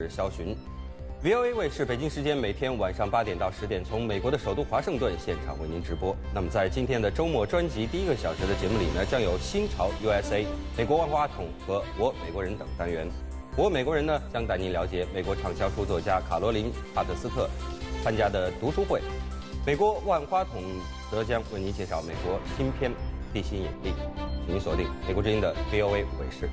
是肖寻，VOA 卫视北京时间每天晚上八点到十点，从美国的首都华盛顿现场为您直播。那么在今天的周末专辑第一个小时的节目里呢，将有新潮 USA、美国万花筒和我美国人等单元。我美国人呢将带您了解美国畅销书作家卡罗琳·帕特斯特参加的读书会。美国万花筒则将为您介绍美国新片《地心引力》，请您锁定美国之音的 VOA 卫视。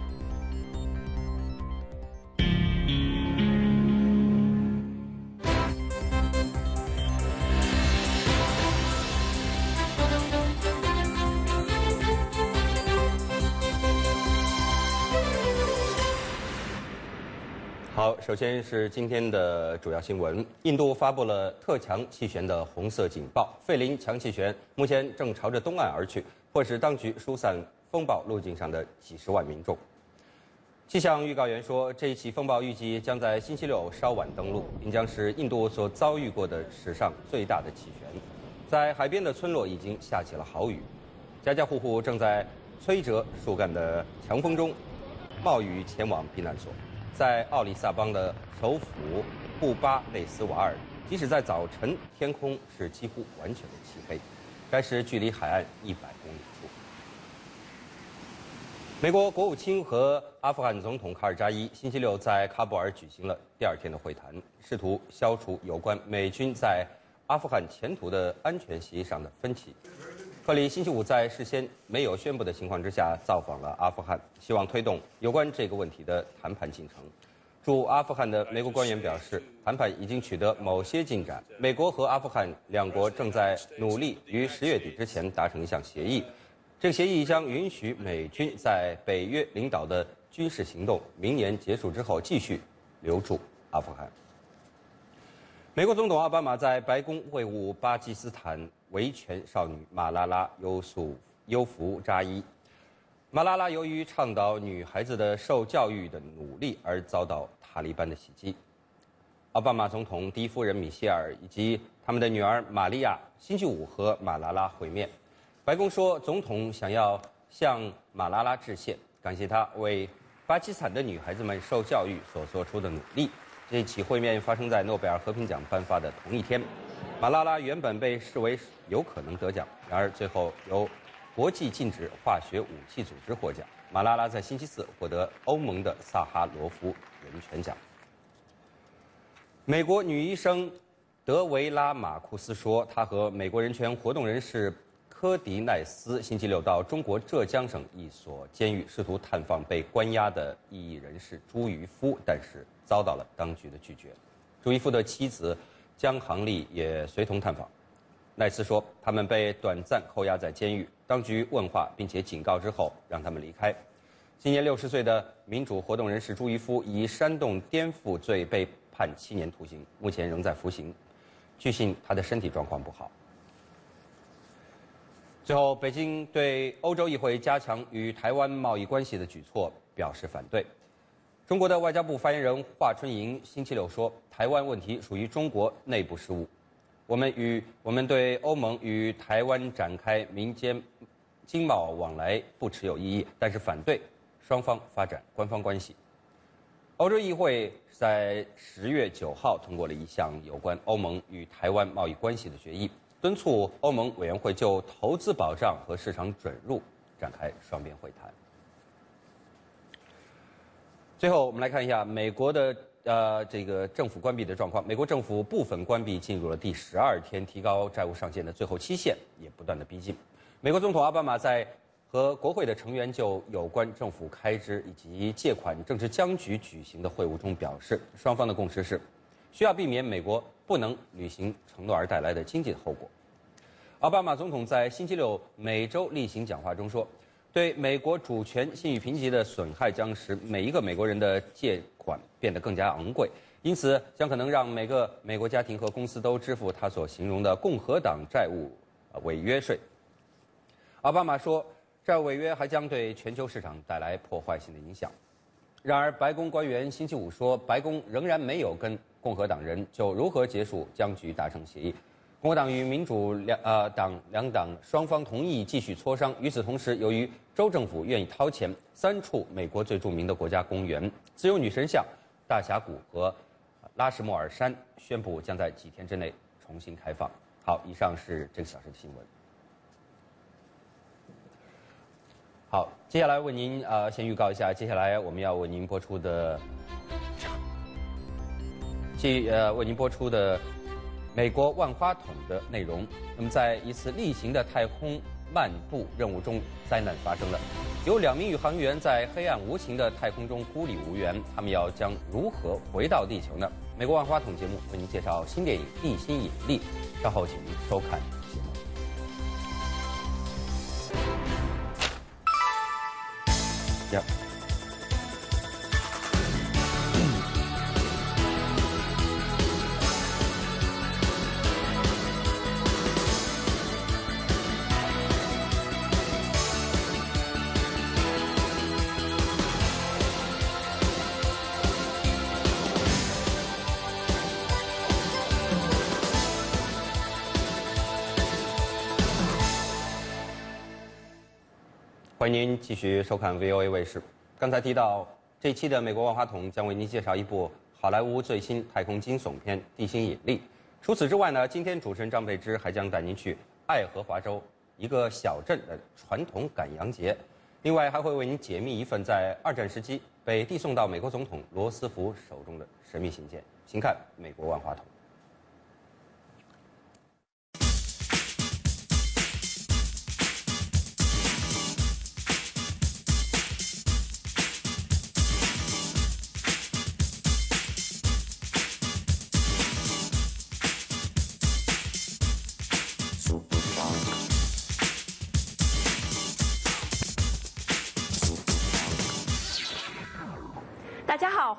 首先是今天的主要新闻。印度发布了特强气旋的红色警报，费林强气旋目前正朝着东岸而去，迫使当局疏散风暴路径上的几十万民众。气象预告员说，这一起风暴预计将在星期六稍晚登陆，并将是印度所遭遇过的史上最大的气旋。在海边的村落已经下起了豪雨，家家户户正在摧折树干的强风中冒雨前往避难所。在奥里萨邦的首府布巴内斯瓦尔，即使在早晨，天空是几乎完全的漆黑。该市距离海岸一百公里处。美国国务卿和阿富汗总统卡尔扎伊星期六在喀布尔举行了第二天的会谈，试图消除有关美军在阿富汗前途的安全协议上的分歧。克里星期五在事先没有宣布的情况之下造访了阿富汗，希望推动有关这个问题的谈判进程。驻阿富汗的美国官员表示，谈判已经取得某些进展。美国和阿富汗两国正在努力于十月底之前达成一项协议，这个协议将允许美军在北约领导的军事行动明年结束之后继续留驻阿富汗。美国总统奥巴马在白宫会晤巴基斯坦维权少女马拉拉·优素优福扎伊。马拉拉由于倡导女孩子的受教育的努力而遭到塔利班的袭击。奥巴马总统第一夫人米歇尔以及他们的女儿玛利亚星期五和马拉拉会面。白宫说，总统想要向马拉拉致谢，感谢她为巴基斯坦的女孩子们受教育所做出的努力。这起会面发生在诺贝尔和平奖颁发的同一天。马拉拉原本被视为有可能得奖，然而最后由国际禁止化学武器组织获奖。马拉拉在星期四获得欧盟的萨哈罗夫人权奖。美国女医生德维拉马库斯说，她和美国人权活动人士科迪奈斯星期六到中国浙江省一所监狱，试图探访被关押的异议人士朱渔夫，但是。遭到了当局的拒绝，朱一夫的妻子江航丽也随同探访。奈斯说，他们被短暂扣押在监狱，当局问话并且警告之后，让他们离开。今年六十岁的民主活动人士朱一夫以煽动颠覆罪被判七年徒刑，目前仍在服刑。据信他的身体状况不好。最后，北京对欧洲议会加强与台湾贸易关系的举措表示反对。中国的外交部发言人华春莹星期六说：“台湾问题属于中国内部事务，我们与我们对欧盟与台湾展开民间经贸往来不持有异议，但是反对双方发展官方关系。”欧洲议会在十月九号通过了一项有关欧盟与台湾贸易关系的决议，敦促欧盟委员会就投资保障和市场准入展开双边会谈。最后，我们来看一下美国的呃这个政府关闭的状况。美国政府部分关闭进入了第十二天，提高债务上限的最后期限也不断的逼近。美国总统奥巴马在和国会的成员就有关政府开支以及借款政治僵局举行的会晤中表示，双方的共识是需要避免美国不能履行承诺而带来的经济后果。奥巴马总统在星期六每周例行讲话中说。对美国主权信誉评级的损害将使每一个美国人的借款变得更加昂贵，因此将可能让每个美国家庭和公司都支付他所形容的共和党债务违约税。奥巴马说，债务违约还将对全球市场带来破坏性的影响。然而，白宫官员星期五说，白宫仍然没有跟共和党人就如何结束僵局达成协议。共和党与民主两呃党两党双方同意继续磋商。与此同时，由于州政府愿意掏钱，三处美国最著名的国家公园、自由女神像大峡谷和拉什莫尔山宣布将在几天之内重新开放。好，以上是这个小时的新闻。好，接下来为您呃先预告一下，接下来我们要为您播出的，即呃为您播出的美国万花筒的内容。那么，在一次例行的太空漫步任务中，灾难发生了，有两名宇航员在黑暗无情的太空中孤立无援，他们要将如何回到地球呢？美国万花筒节目为您介绍新电影《地心引力》。稍后请您收看节目。欢迎您继续收看 VOA 卫视。刚才提到，这期的美国万花筒将为您介绍一部好莱坞最新太空惊悚片《地心引力》。除此之外呢，今天主持人张佩芝还将带您去爱荷华州一个小镇的传统赶羊节。另外，还会为您解密一份在二战时期被递送到美国总统罗斯福手中的神秘信件。请看美国万花筒。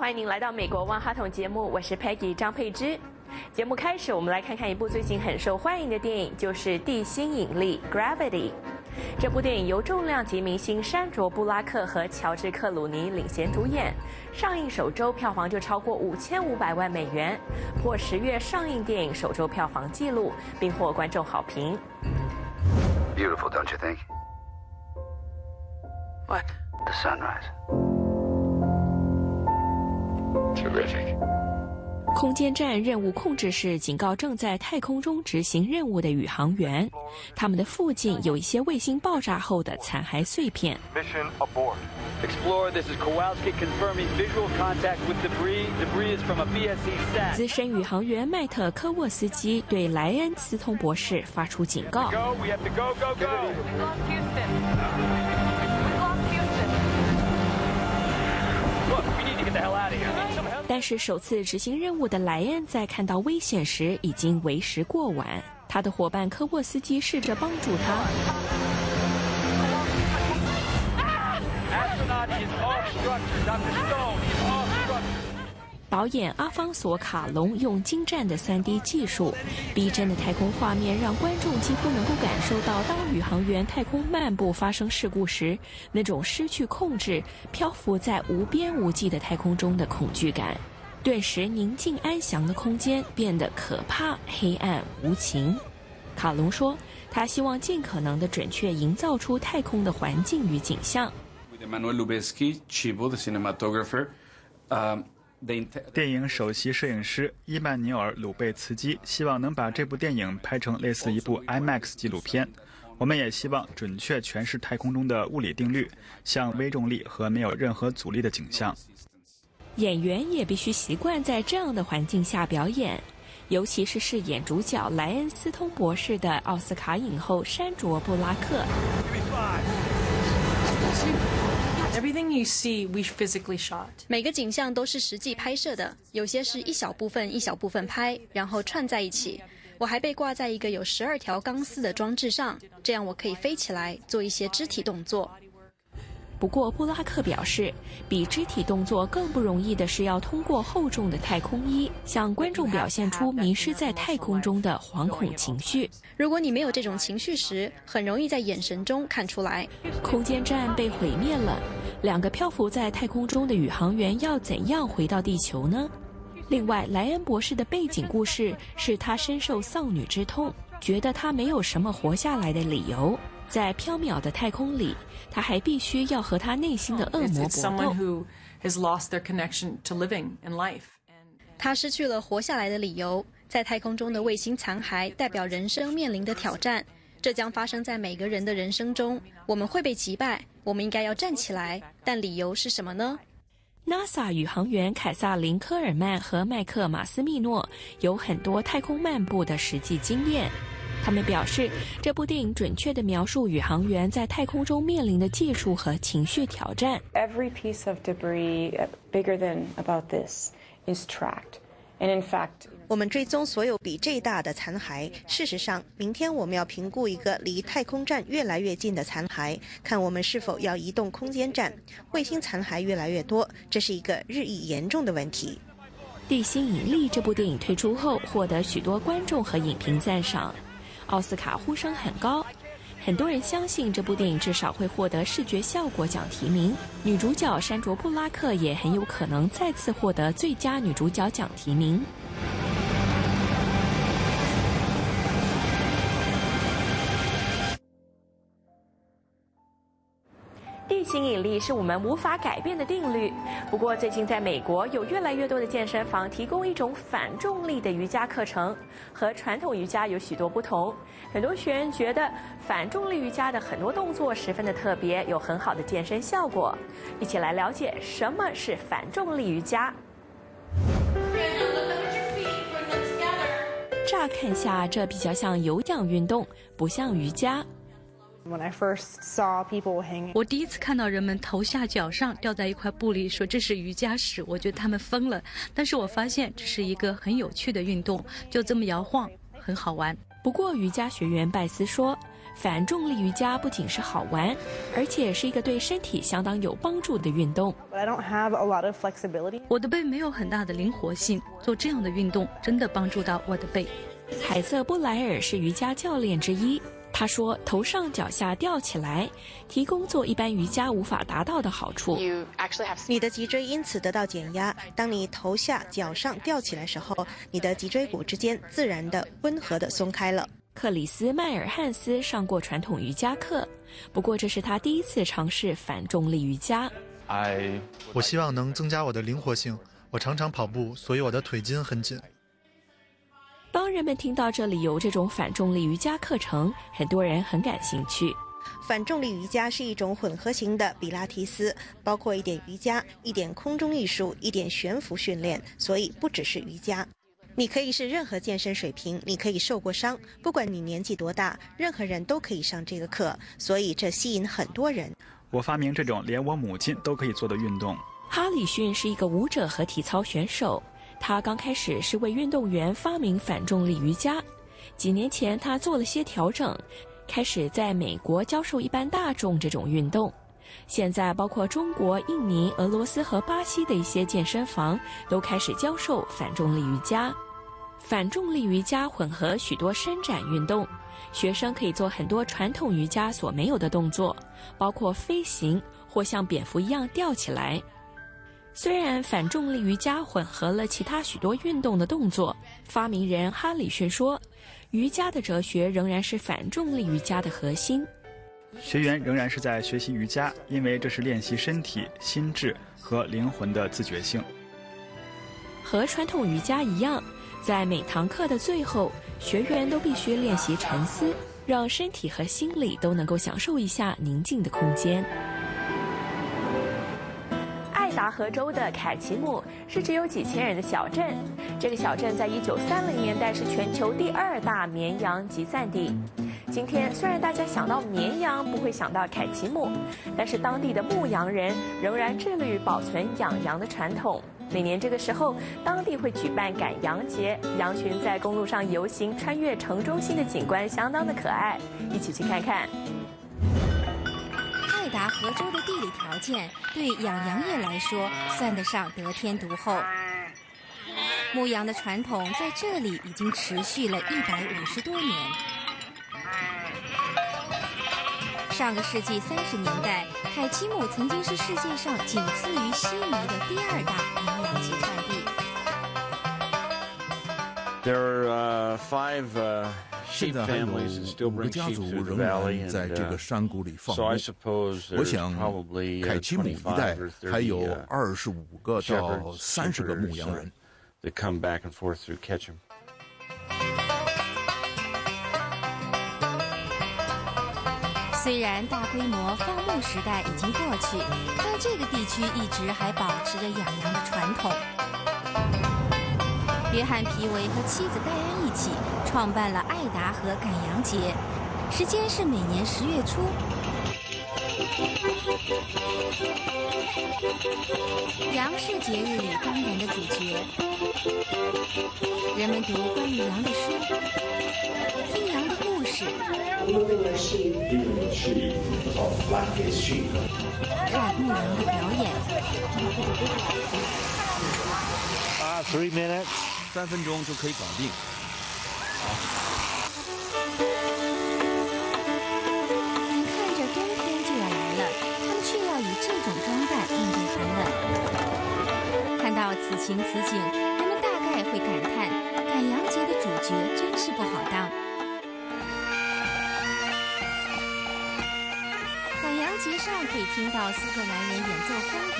欢迎您来到美国万花筒节目，我是 Peggy 张佩芝。节目开始，我们来看看一部最近很受欢迎的电影，就是《地心引力》（Gravity）。这部电影由重量级明星山卓·布拉克和乔治·克鲁尼领衔主演，上映首周票房就超过五千五百万美元，破十月上映电影首周票房纪录，并获观众好评。Beautiful, don't you think? What? The sunrise. Terrific. 空间站任务控制室警告正在太空中执行任务的宇航员，他们的附近有一些卫星爆炸后的残骸碎片。Mission abort. Explorer, this is Kowalski confirming visual contact with debris. Debris is from a BSE sat. 资深宇航员麦特科沃斯基对莱恩斯通博士发出警告。Go, we have to go, go, go. We lost Houston. 但是首次执行任务的莱恩在看到危险时已经为时过晚他的伙伴科沃斯基试着帮助他。导演阿方索卡隆用精湛的 3D 技术，逼真的太空画面让观众几乎能够感受到，当宇航员太空漫步发生事故时，那种失去控制、漂浮在无边无际的太空中的恐惧感。顿时，宁静安详的空间变得可怕、黑暗、无情。卡隆说，他希望尽可能的准确营造出太空的环境与景象。电影首席摄影师伊曼纽尔·鲁贝茨基希望能把这部电影拍成类似一部 IMAX 纪录片。我们也希望准确诠释太空中的物理定律，像微重力和没有任何阻力的景象。演员也必须习惯在这样的环境下表演，尤其是饰演主角莱恩斯通博士的奥斯卡影后山卓·布拉克。Everything you see, we physically shot. 每个景象都是实际拍摄的，有些是一小部分一小部分拍，然后串在一起。我还被挂在一个有十二条钢丝的装置上，这样我可以飞起来，做一些肢体动作。不过，布拉克表示，比肢体动作更不容易的是要通过厚重的太空衣，向观众表现出迷失在太空中的惶恐情绪。如果你没有这种情绪时，很容易在眼神中看出来。空间站被毁灭了，两个漂浮在太空中的宇航员要怎样回到地球呢？另外，莱恩博士的背景故事是他深受丧女之痛，觉得他没有什么活下来的理由。在缥缈的太空里，他还必须要和他内心的恶魔搏 someone 斗。who has lost their connection to living and life. 他失去了活下来的理由。在太空中的卫星残骸代表人生面临的挑战，这将发生在每个人的人生中。我们会被击败，我们应该要站起来，但理由是什么呢？NASA 宇航员凯撒琳·科尔曼和麦克·马斯密诺有很多太空漫步的实际经验。他们表示，这部电影准确地描述宇航员在太空中面临的技术和情绪挑战。Every piece of debris bigger than about this is tracked. And in fact, 我们追踪所有比这大的残骸。事实上，明天我们要评估一个离太空站越来越近的残骸，看我们是否要移动空间站。卫星残骸越来越多，这是一个日益严重的问题。《地心引力》这部电影推出后，获得许多观众和影评赞赏，奥斯卡呼声很高。很多人相信这部电影至少会获得视觉效果奖提名，女主角山卓·布拉克也很有可能再次获得最佳女主角奖提名。地心引力是我们无法改变的定律。不过，最近在美国有越来越多的健身房提供一种反重力的瑜伽课程，和传统瑜伽有许多不同。很多学员觉得反重力瑜伽的很多动作十分的特别，有很好的健身效果。一起来了解什么是反重力瑜伽。乍看下，这比较像有氧运动，不像瑜伽。我第一次看到人们头下脚上吊在一块布里，说这是瑜伽时，我觉得他们疯了。但是我发现这是一个很有趣的运动，就这么摇晃，很好玩。不过瑜伽学员拜斯说，反重力瑜伽不仅是好玩，而且是一个对身体相当有帮助的运动。我的背没有很大的灵活性，做这样的运动真的帮助到我的背。海瑟·布莱尔是瑜伽教练之一。他说：“头上脚下吊起来，提供做一般瑜伽无法达到的好处。你的脊椎因此得到减压。当你头下脚上吊起来时候，你的脊椎骨之间自然的、温和的松开了。”克里斯·迈尔汉斯上过传统瑜伽课，不过这是他第一次尝试反重力瑜伽。我希望能增加我的灵活性。我常常跑步，所以我的腿筋很紧。当人们听到这里有这种反重力瑜伽课程，很多人很感兴趣。反重力瑜伽是一种混合型的比拉提斯，包括一点瑜伽、一点空中艺术、一点悬浮训练，所以不只是瑜伽。你可以是任何健身水平，你可以受过伤，不管你年纪多大，任何人都可以上这个课，所以这吸引很多人。我发明这种连我母亲都可以做的运动。哈里逊是一个舞者和体操选手。他刚开始是为运动员发明反重力瑜伽，几年前他做了些调整，开始在美国教授一般大众这种运动。现在，包括中国、印尼、俄罗斯和巴西的一些健身房都开始教授反重力瑜伽。反重力瑜伽混合许多伸展运动，学生可以做很多传统瑜伽所没有的动作，包括飞行或像蝙蝠一样吊起来。虽然反重力瑜伽混合了其他许多运动的动作，发明人哈里逊说，瑜伽的哲学仍然是反重力瑜伽的核心。学员仍然是在学习瑜伽，因为这是练习身体、心智和灵魂的自觉性。和传统瑜伽一样，在每堂课的最后，学员都必须练习沉思，让身体和心理都能够享受一下宁静的空间。达河州的凯奇姆是只有几千人的小镇。这个小镇在一九三零年代是全球第二大绵羊集散地。今天虽然大家想到绵羊不会想到凯奇姆，但是当地的牧羊人仍然致力于保存养羊的传统。每年这个时候，当地会举办赶羊节，羊群在公路上游行，穿越城中心的景观相当的可爱。一起去看看。达河州的地理条件对养羊业来说算得上得天独厚。牧羊的传统在这里已经持续了一百五十多年。上个世纪三十年代，凯奇姆曾经是世界上仅次于悉尼的第二大绵羊集散地。There are five 现在还有五个家族仍然在这个山谷里放牧。我想，凯奇姆一带还有二十五个到三十个牧羊人。虽然大规模放牧时代已经过去，但这个地区一直还保持着养羊的传统。约翰·皮维和妻子戴安一起创办了爱达荷赶羊节，时间是每年十月初。羊是节日里当然的主角，人们读关于羊的书，听羊的故事，看牧羊的表演。啊，three minutes，三分钟就可以搞定。眼看着冬天就要来了，他们却要以这种装扮面对寒冷。看到此情此景，人们大概会感叹：赶羊节的主角真是不好当。赶羊节上可以听到四个男人演奏风笛。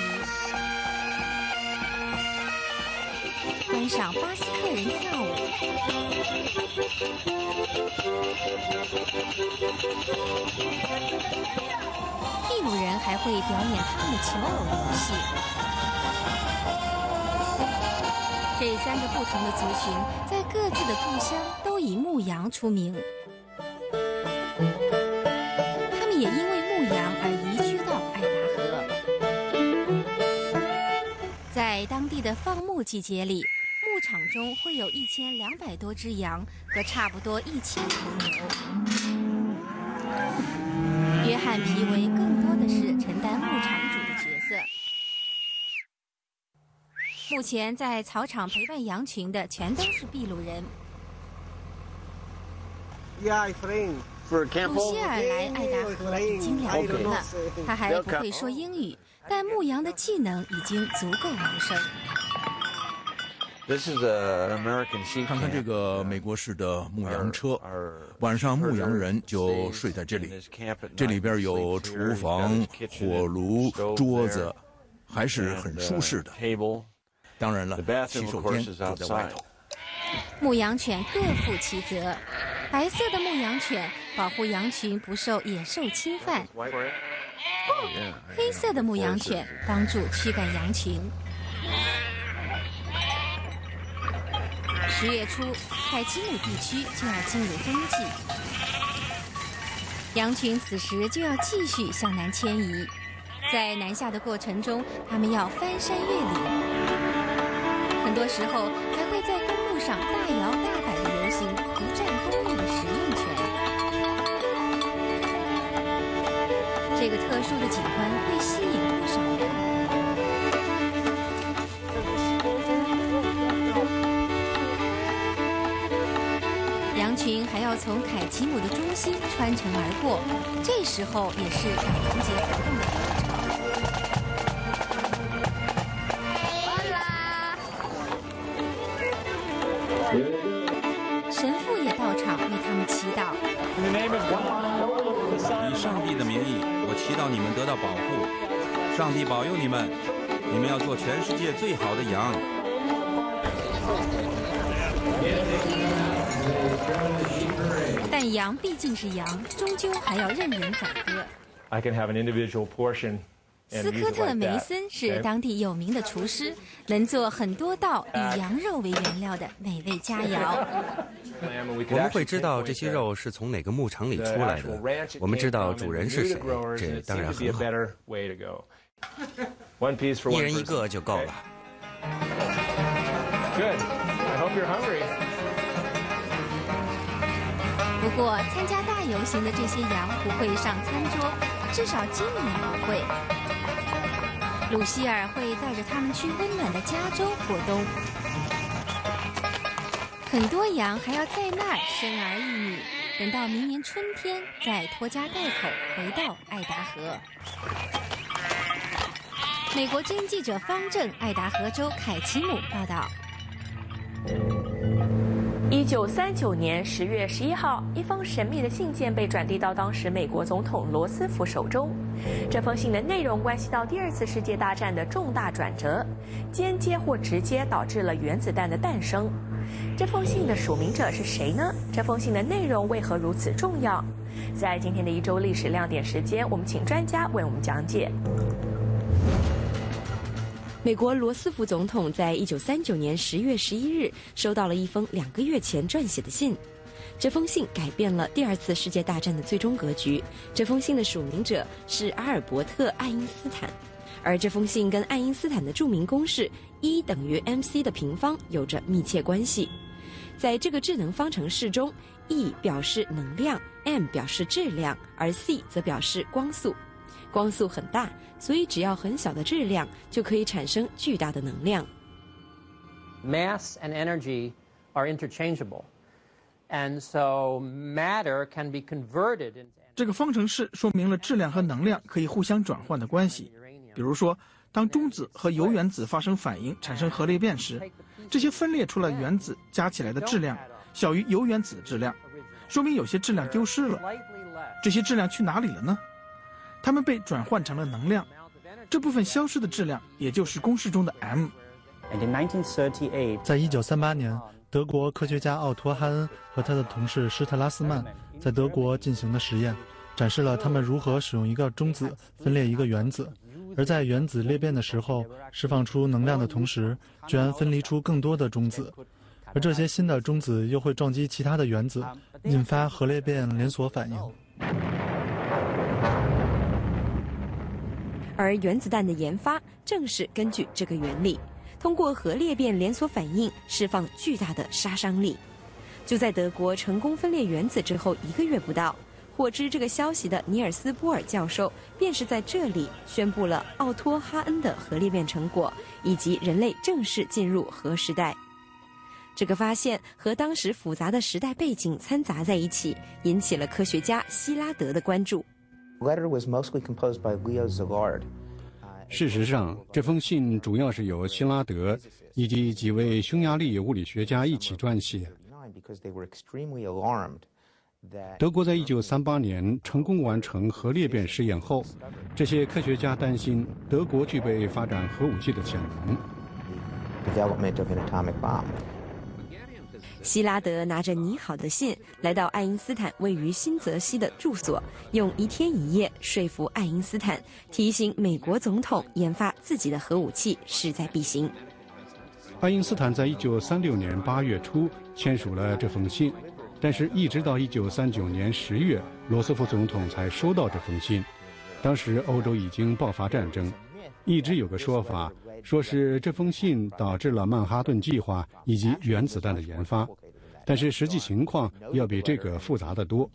观赏巴斯克人跳舞，秘鲁人还会表演他们的求偶游戏。这三个不同的族群在各自的故乡都以牧羊出名，当地的放牧季节里，牧场中会有一千两百多只羊和差不多一千头牛。约翰·皮维更多的是承担牧场主的角色。目前在草场陪伴羊群的全都是秘鲁人。鲁希尔来爱达荷已经两年了，他还不会说英语，但牧羊的技能已经足够谋生。看看这个美国式的牧羊车，晚上牧羊人就睡在这里。这里边有厨房、火炉、桌子，还是很舒适的。当然了，洗手间就在外头。牧羊犬各负其责，白色的牧羊犬保护羊群不受野兽侵犯，黑色的牧羊犬帮助驱赶羊群。十月初，凯奇姆地区就要进入冬季，羊群此时就要继续向南迁移，在南下的过程中，他们要翻山越岭。很多时候还会在公路上大摇树的景观会吸引不少人。羊群还要从凯奇姆的中心穿城而过，这时候也是感恩节活动的高潮。保护。上帝保佑你们，你们要做全世界最好的羊。但羊毕竟是羊，终究还要任人宰割。I can have an individual portion. 斯科特·梅森是当地有名的厨师，能做很多道以羊肉为原料的美味佳肴。我们会知道这些肉是从哪个牧场里出来的，我们知道主人是谁，这当然很好。一人一个就够了。不过，参加大游行的这些羊不会上餐桌，至少今年不会。鲁希尔会带着他们去温暖的加州过冬。很多羊还要在那儿生儿育女，等到明年春天再拖家带口回到爱达荷。美国真记者方正，爱达荷州凯奇姆报道。一九三九年十月十一号，一封神秘的信件被转递到当时美国总统罗斯福手中。这封信的内容关系到第二次世界大战的重大转折，间接或直接导致了原子弹的诞生。这封信的署名者是谁呢？这封信的内容为何如此重要？在今天的一周历史亮点时间，我们请专家为我们讲解。美国罗斯福总统在一九三九年十月十一日收到了一封两个月前撰写的信，这封信改变了第二次世界大战的最终格局。这封信的署名者是阿尔伯特·爱因斯坦，而这封信跟爱因斯坦的著名公式 E 等于 mc 的平方有着密切关系。在这个智能方程式中，E 表示能量，m 表示质量，而 c 则表示光速。光速很大，所以只要很小的质量就可以产生巨大的能量。Mass and energy are interchangeable, and so matter can be converted. 这个方程式说明了质量和能量可以互相转换的关系。比如说，当中子和铀原子发生反应产生核裂变时，这些分裂出来原子加起来的质量小于铀原子质量，说明有些质量丢失了。这些质量去哪里了呢？它们被转换成了能量，这部分消失的质量也就是公式中的 m。在一九三八年，德国科学家奥托·哈恩和他的同事施特拉斯曼在德国进行的实验，展示了他们如何使用一个中子分裂一个原子，而在原子裂变的时候释放出能量的同时，居然分离出更多的中子，而这些新的中子又会撞击其他的原子，引发核裂变连锁反应。而原子弹的研发正是根据这个原理，通过核裂变连锁反应释放巨大的杀伤力。就在德国成功分裂原子之后一个月不到，获知这个消息的尼尔斯·波尔教授便是在这里宣布了奥托·哈恩的核裂变成果，以及人类正式进入核时代。这个发现和当时复杂的时代背景掺杂在一起，引起了科学家希拉德的关注。Letter was mostly composed by Leo Szilard. 事实上，这封信主要是由希拉德以及几位匈牙利物理学家一起撰写。德国在一九三八年成功完成核裂变试验后，这些科学家担心德国具备发展核武器的潜能。希拉德拿着拟好的信来到爱因斯坦位于新泽西的住所，用一天一夜说服爱因斯坦，提醒美国总统研发自己的核武器势在必行。爱因斯坦在一九三六年八月初签署了这封信，但是一直到一九三九年十月，罗斯福总统才收到这封信。当时欧洲已经爆发战争，一直有个说法。说是这封信导致了曼哈顿计划以及原子弹的研发，但是实际情况要比这个复杂的多。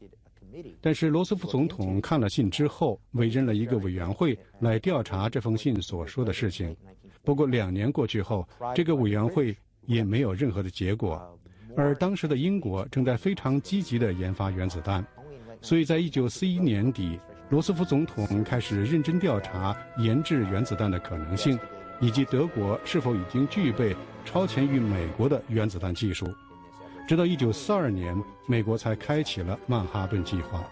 但是罗斯福总统看了信之后，委任了一个委员会来调查这封信所说的事情。不过两年过去后，这个委员会也没有任何的结果。而当时的英国正在非常积极地研发原子弹，所以在一九四一年底，罗斯福总统开始认真调查研制原子弹的可能性。以及德国是否已经具备超前于美国的原子弹技术？直到1942年，美国才开启了曼哈顿计划。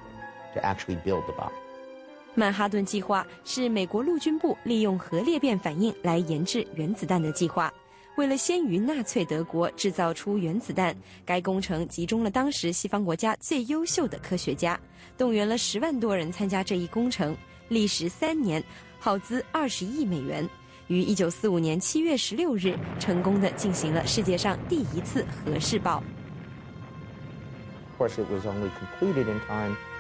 曼哈顿计划是美国陆军部利用核裂变反应来研制原子弹的计划。为了先于纳粹德国制造出原子弹，该工程集中了当时西方国家最优秀的科学家，动员了十万多人参加这一工程，历时三年，耗资二十亿美元。于一九四五年七月十六日，成功的进行了世界上第一次核试爆。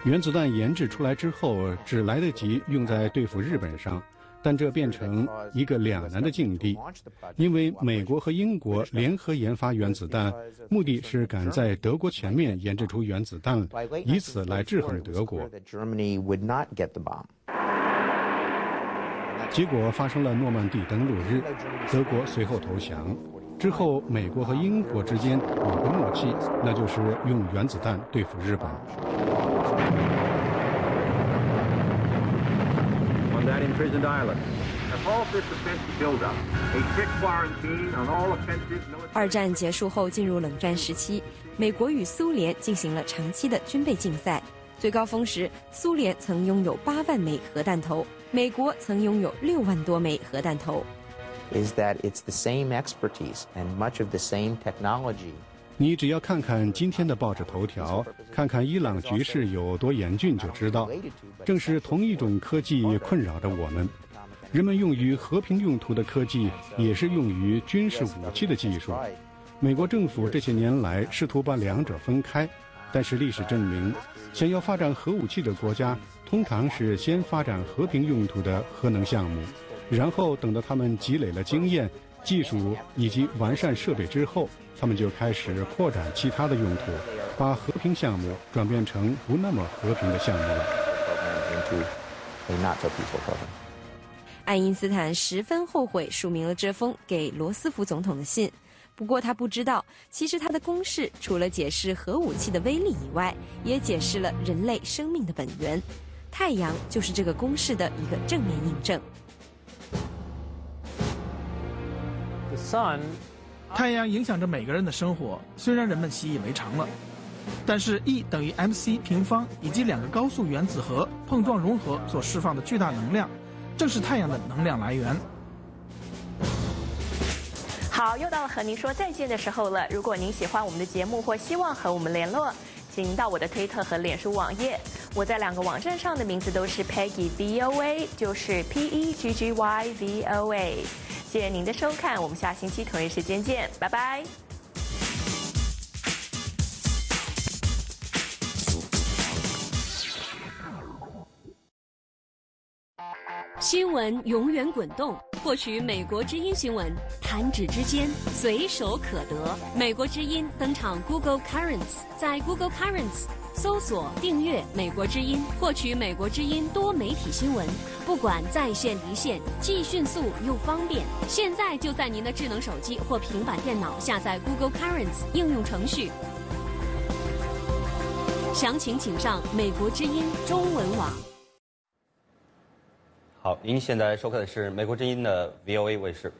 原子弹研制出来之后，只来得及用在对付日本上，但这变成一个两难的境地，因为美国和英国联合研发原子弹，目的是赶在德国前面研制出原子弹，以此来制衡德国。结果发生了诺曼底登陆日，德国随后投降。之后，美国和英国之间有个默契，那就是用原子弹对付日本。On that imprisoned island, 二战结束后进入冷战时期，美国与苏联进行了长期的军备竞赛。最高峰时，苏联曾拥有八万枚核弹头，美国曾拥有六万多枚核弹头。Is that it's the same expertise and much of the same technology. 你只要看看今天的报纸头条，看看伊朗局势有多严峻，就知道，正是同一种科技困扰着我们。人们用于和平用途的科技，也是用于军事武器的技术。美国政府这些年来试图把两者分开，但是历史证明，想要发展核武器的国家，通常是先发展和平用途的核能项目，然后等到他们积累了经验、技术以及完善设备之后。他们就开始扩展其他的用途，把和平项目转变成不那么和平的项目了。爱因斯坦十分后悔署名了这封给罗斯福总统的信，不过他不知道，其实他的公式除了解释核武器的威力以外，也解释了人类生命的本源。太阳就是这个公式的一个正面印证。The sun. 太阳影响着每个人的生活，虽然人们习以为常了，但是 E 等于 mc 平方以及两个高速原子核碰撞融合所释放的巨大能量，正是太阳的能量来源。好，又到了和您说再见的时候了。如果您喜欢我们的节目或希望和我们联络，请到我的推特和脸书网页。我在两个网站上的名字都是 Peggy VOA，就是 P E G G Y V O A。谢谢您的收看，我们下星期同一时间见，拜拜。新闻永远滚动，获取美国之音新闻，弹指之间，随手可得。美国之音登场 Google Currents，在 Google Currents。搜索订阅美国之音，获取美国之音多媒体新闻，不管在线离线，既迅速又方便。现在就在您的智能手机或平板电脑下载 Google Currents 应用程序。详情请上美国之音中文网。好，您现在收看的是美国之音的 VOA 卫视。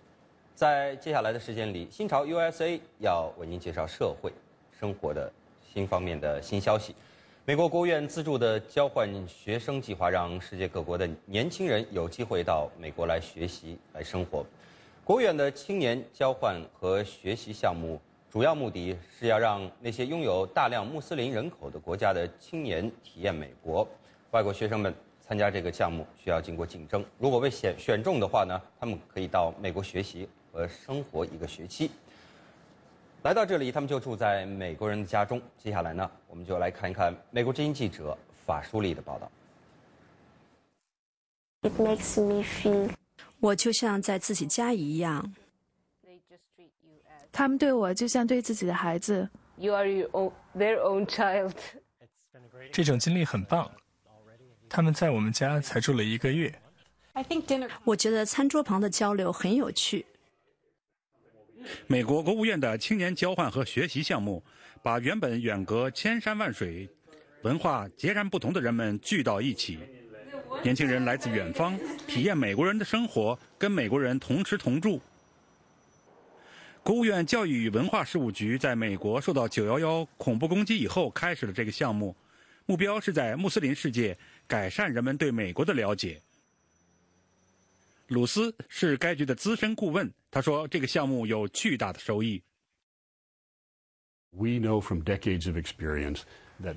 在接下来的时间里，新潮 USA 要为您介绍社会生活的新方面的新消息。美国国务院资助的交换学生计划让世界各国的年轻人有机会到美国来学习、来生活。国务院的青年交换和学习项目主要目的是要让那些拥有大量穆斯林人口的国家的青年体验美国。外国学生们参加这个项目需要经过竞争，如果被选选中的话呢，他们可以到美国学习和生活一个学期。来到这里，他们就住在美国人的家中。接下来呢，我们就来看一看美国之音记者法舒利的报道。It makes me feel，我就像在自己家一样。他们对我就像对自己的孩子。You are your own, their own child。这种经历很棒。他们在我们家才住了一个月。I think dinner。我觉得餐桌旁的交流很有趣。美国国务院的青年交换和学习项目，把原本远隔千山万水、文化截然不同的人们聚到一起。年轻人来自远方，体验美国人的生活，跟美国人同吃同住。国务院教育与文化事务局在美国受到911恐怖攻击以后开始了这个项目，目标是在穆斯林世界改善人们对美国的了解。鲁斯是该局的资深顾问。他说：“这个项目有巨大的收益 we know from decades of experience。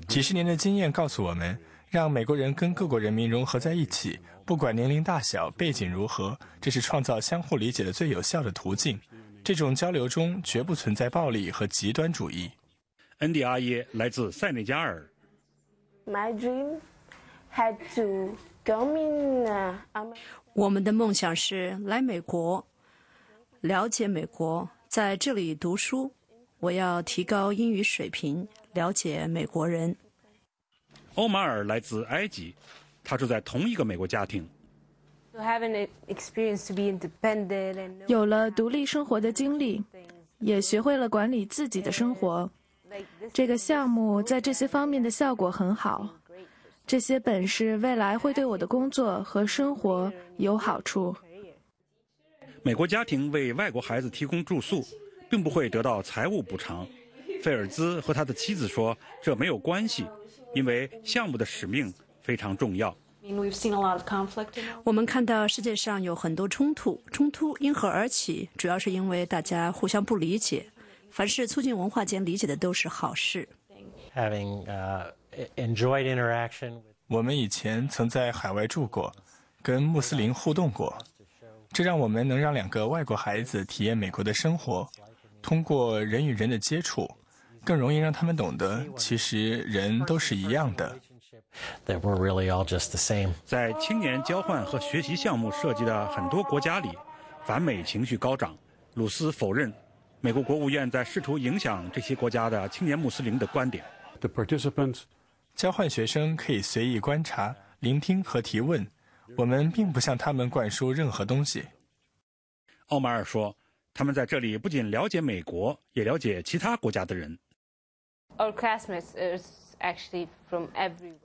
几十年的经验告诉我们，让美国人跟各国人民融合在一起，不管年龄大小、背景如何，这是创造相互理解的最有效的途径。这种交流中绝不存在暴力和极端主义。”恩迪阿耶来自塞内加尔。My dream had to come in. 我们的梦想是来美国。了解美国，在这里读书。我要提高英语水平，了解美国人。欧马尔来自埃及，他住在同一个美国家庭。有了独立生活的经历，也学会了管理自己的生活。这个项目在这些方面的效果很好。这些本事未来会对我的工作和生活有好处。美国家庭为外国孩子提供住宿，并不会得到财务补偿。费尔兹和他的妻子说：“这没有关系，因为项目的使命非常重要。”我们看到世界上有很多冲突，冲突因何而起？主要是因为大家互相不理解。凡是促进文化间理解的都是好事。我们以前曾在海外住过，跟穆斯林互动过，这让我们能让两个外国孩子体验美国的生活，通过人与人的接触。更容易让他们懂得，其实人都是一样的。在青年交换和学习项目涉及的很多国家里，反美情绪高涨。鲁斯否认，美国国务院在试图影响这些国家的青年穆斯林的观点。交换学生可以随意观察、聆听和提问，我们并不向他们灌输任何东西。奥马尔说，他们在这里不仅了解美国，也了解其他国家的人。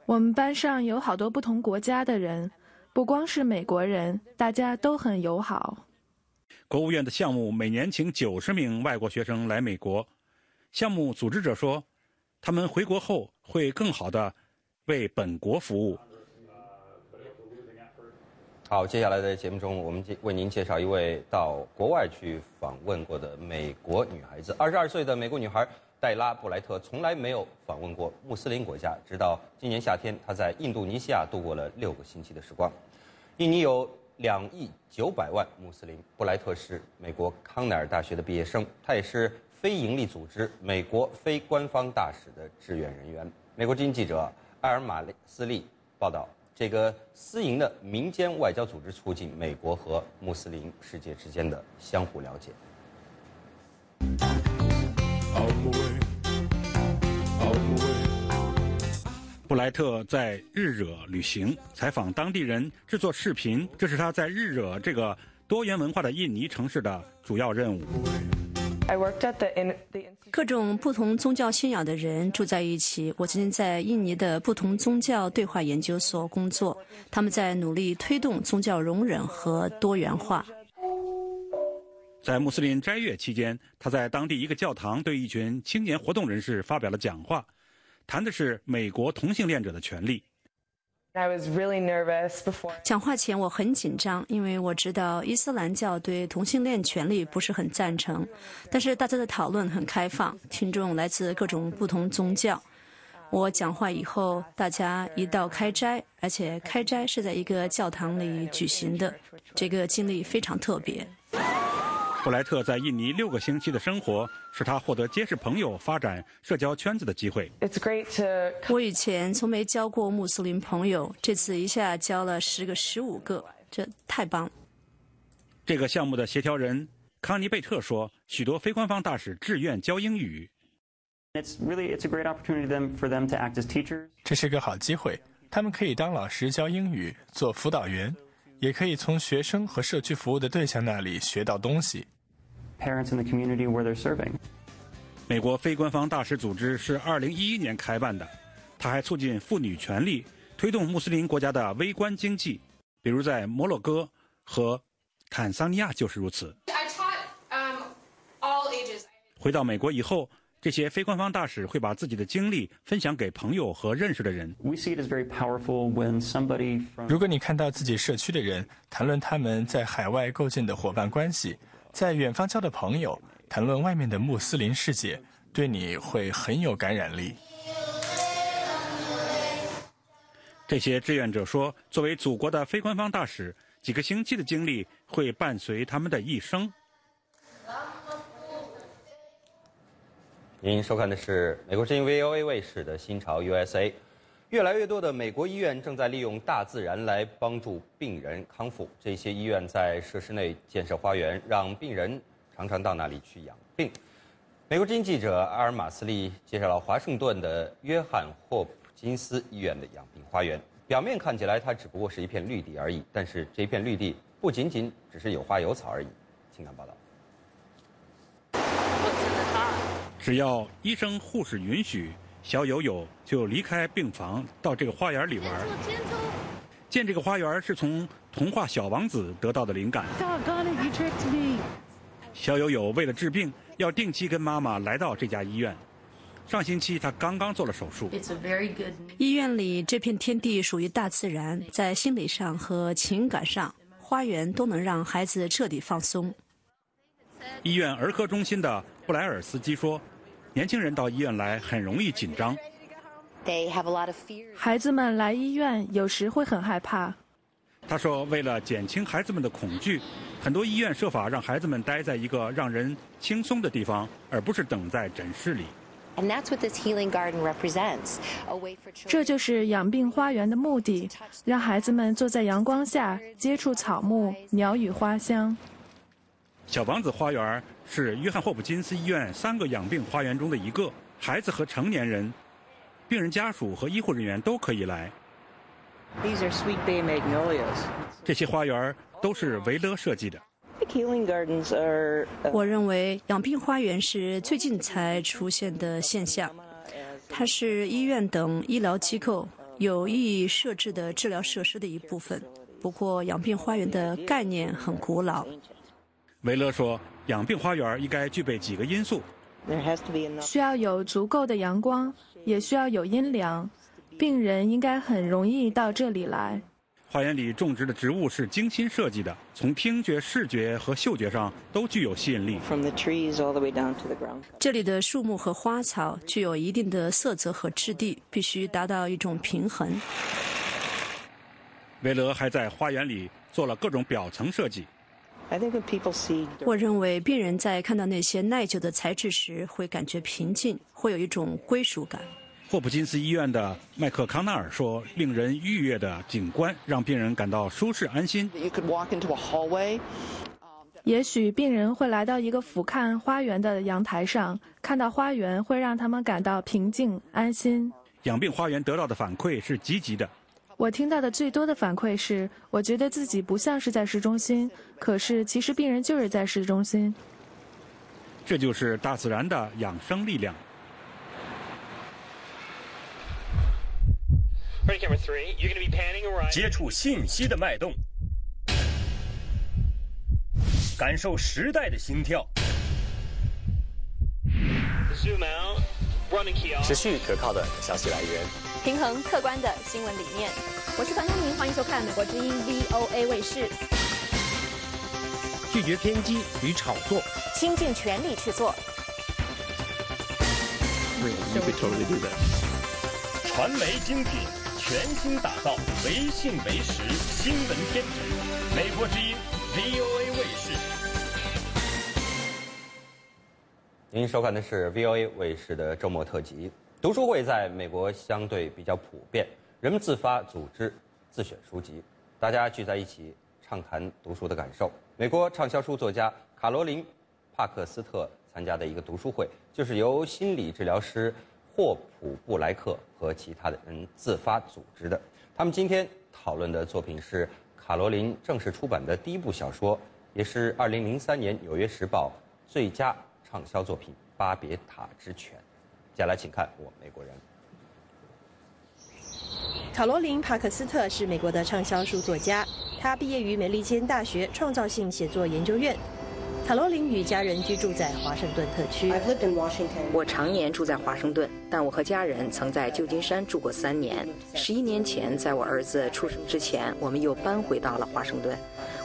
我们班上有好多不同国家的人，不光是美国人，大家都很友好。国务院的项目每年请九十名外国学生来美国。项目组织者说，他们回国后会更好的为本国服务。好，接下来的节目中，我们为您介绍一位到国外去访问过的美国女孩子，二十二岁的美国女孩。黛拉·布莱特从来没有访问过穆斯林国家，直到今年夏天，她在印度尼西亚度过了六个星期的时光。印尼有两亿九百万穆斯林，布莱特是美国康奈尔大学的毕业生，她也是非营利组织美国非官方大使的志愿人员。美国之音记者埃尔马斯利报道，这个私营的民间外交组织促进美国和穆斯林世界之间的相互了解。布莱特在日惹旅行，采访当地人，制作视频，这是他在日惹这个多元文化的印尼城市的主要任务。各种不同宗教信仰的人住在一起。我曾经在印尼的不同宗教对话研究所工作，他们在努力推动宗教容忍和多元化。在穆斯林斋月期间，他在当地一个教堂对一群青年活动人士发表了讲话，谈的是美国同性恋者的权利。I was really nervous before. 讲话前我很紧张，因为我知道伊斯兰教对同性恋权利不是很赞成。但是大家的讨论很开放，听众来自各种不同宗教。我讲话以后，大家一道开斋，而且开斋是在一个教堂里举行的，这个经历非常特别。布莱特在印尼六个星期的生活，使他获得结识朋友、发展社交圈子的机会。我以前从没交过穆斯林朋友，这次一下交了十个、十五个，这太棒了。这个项目的协调人康尼贝特说：“许多非官方大使志愿教英语。这是个好机会，他们可以当老师教英语，做辅导员，也可以从学生和社区服务的对象那里学到东西。” parents in the community where they're serving。美国非官方大使组织是2011年开办的，它还促进妇女权利，推动穆斯林国家的微观经济，比如在摩洛哥和坦桑尼亚就是如此。回到美国以后，这些非官方大使会把自己的经历分享给朋友和认识的人。如果你看到自己社区的人谈论他们在海外构建的伙伴关系。在远方交的朋友，谈论外面的穆斯林世界，对你会很有感染力。这些志愿者说，作为祖国的非官方大使，几个星期的经历会伴随他们的一生。您收看的是美国之音 VOA 卫视的《新潮 USA》。越来越多的美国医院正在利用大自然来帮助病人康复。这些医院在设施内建设花园，让病人常常到那里去养病。美国之音记者阿尔马斯利介绍了华盛顿的约翰霍普金斯医院的养病花园。表面看起来，它只不过是一片绿地而已，但是这片绿地不仅仅只是有花有草而已。请看报道。只要医生护士允许。小友友就离开病房，到这个花园里玩。建这个花园是从童话《小王子》得到的灵感。小友友为了治病，要定期跟妈妈来到这家医院。上星期他刚刚做了手术。医院里这片天地属于大自然，在心理上和情感上，花园都能让孩子彻底放松。医院儿科中心的布莱尔斯基说：“年轻人到医院来很容易紧张。孩子们来医院有时会很害怕。”他说：“为了减轻孩子们的恐惧，很多医院设法让孩子们待在一个让人轻松的地方，而不是等在诊室里。”这就是养病花园的目的，让孩子们坐在阳光下，接触草木、鸟语花香。小王子花园是约翰霍普金斯医院三个养病花园中的一个，孩子和成年人、病人家属和医护人员都可以来。These are sweet bay magnolias. 这些花园都是维勒设计的。我认为养病花园是最近才出现的现象，它是医院等医疗机构有意设置的治疗设施的一部分。不过，养病花园的概念很古老。维勒说，养病花园应该具备几个因素：需要有足够的阳光，也需要有阴凉，病人应该很容易到这里来。花园里种植的植物是精心设计的，从听觉、视觉和嗅觉上都具有吸引力。这里的树木和花草具有一定的色泽和质地，必须达到一种平衡。维勒还在花园里做了各种表层设计。我认为病人在看到那些耐久的材质时，会感觉平静，会有一种归属感。霍普金斯医院的麦克康纳尔说：“令人愉悦的景观让病人感到舒适安心。也许病人会来到一个俯瞰花园的阳台上，看到花园会让他们感到平静安心。养病花园得到的反馈是积极的。我听到的最多的反馈是，我觉得自己不像是在市中心，可是其实病人就是在市中心。这就是大自然的养生力量。”接触信息的脉动，感受时代的心跳，持续可靠的消息来源，平衡客观的新闻理念。我是樊东明，欢迎收看美国之音 VOA 卫视。拒绝偏激与炒作，倾尽全力去做。传媒精品。全新打造唯信唯实新闻天职，美国之音 VOA 卫视。您收看的是 VOA 卫视的周末特辑。读书会在美国相对比较普遍，人们自发组织、自选书籍，大家聚在一起畅谈读书的感受。美国畅销书作家卡罗琳·帕克斯特参加的一个读书会，就是由心理治疗师。霍普布莱克和其他的人自发组织的。他们今天讨论的作品是卡罗琳正式出版的第一部小说，也是2003年《纽约时报》最佳畅销作品《巴别塔之犬》。接下来，请看我美国人。卡罗琳·帕克斯特是美国的畅销书作家，她毕业于美利坚大学创造性写作研究院。卡罗琳与家人居住在华盛顿特区。我常年住在华盛顿，但我和家人曾在旧金山住过三年。十一年前，在我儿子出生之前，我们又搬回到了华盛顿。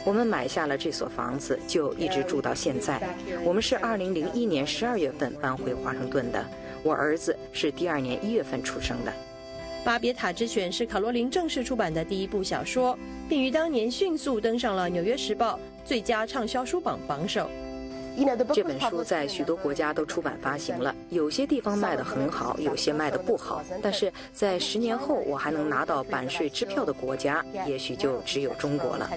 我们买下了这所房子，就一直住到现在。我们是二零零一年十二月份搬回华盛顿的。我儿子是第二年一月份出生的。《巴别塔之犬》是卡罗琳正式出版的第一部小说，并于当年迅速登上了《纽约时报》。最佳畅销书榜榜首。这本书在许多国家都出版发行了，有些地方卖得很好，有些卖得不好。但是在十年后我还能拿到版税支票的国家，也许就只有中国了。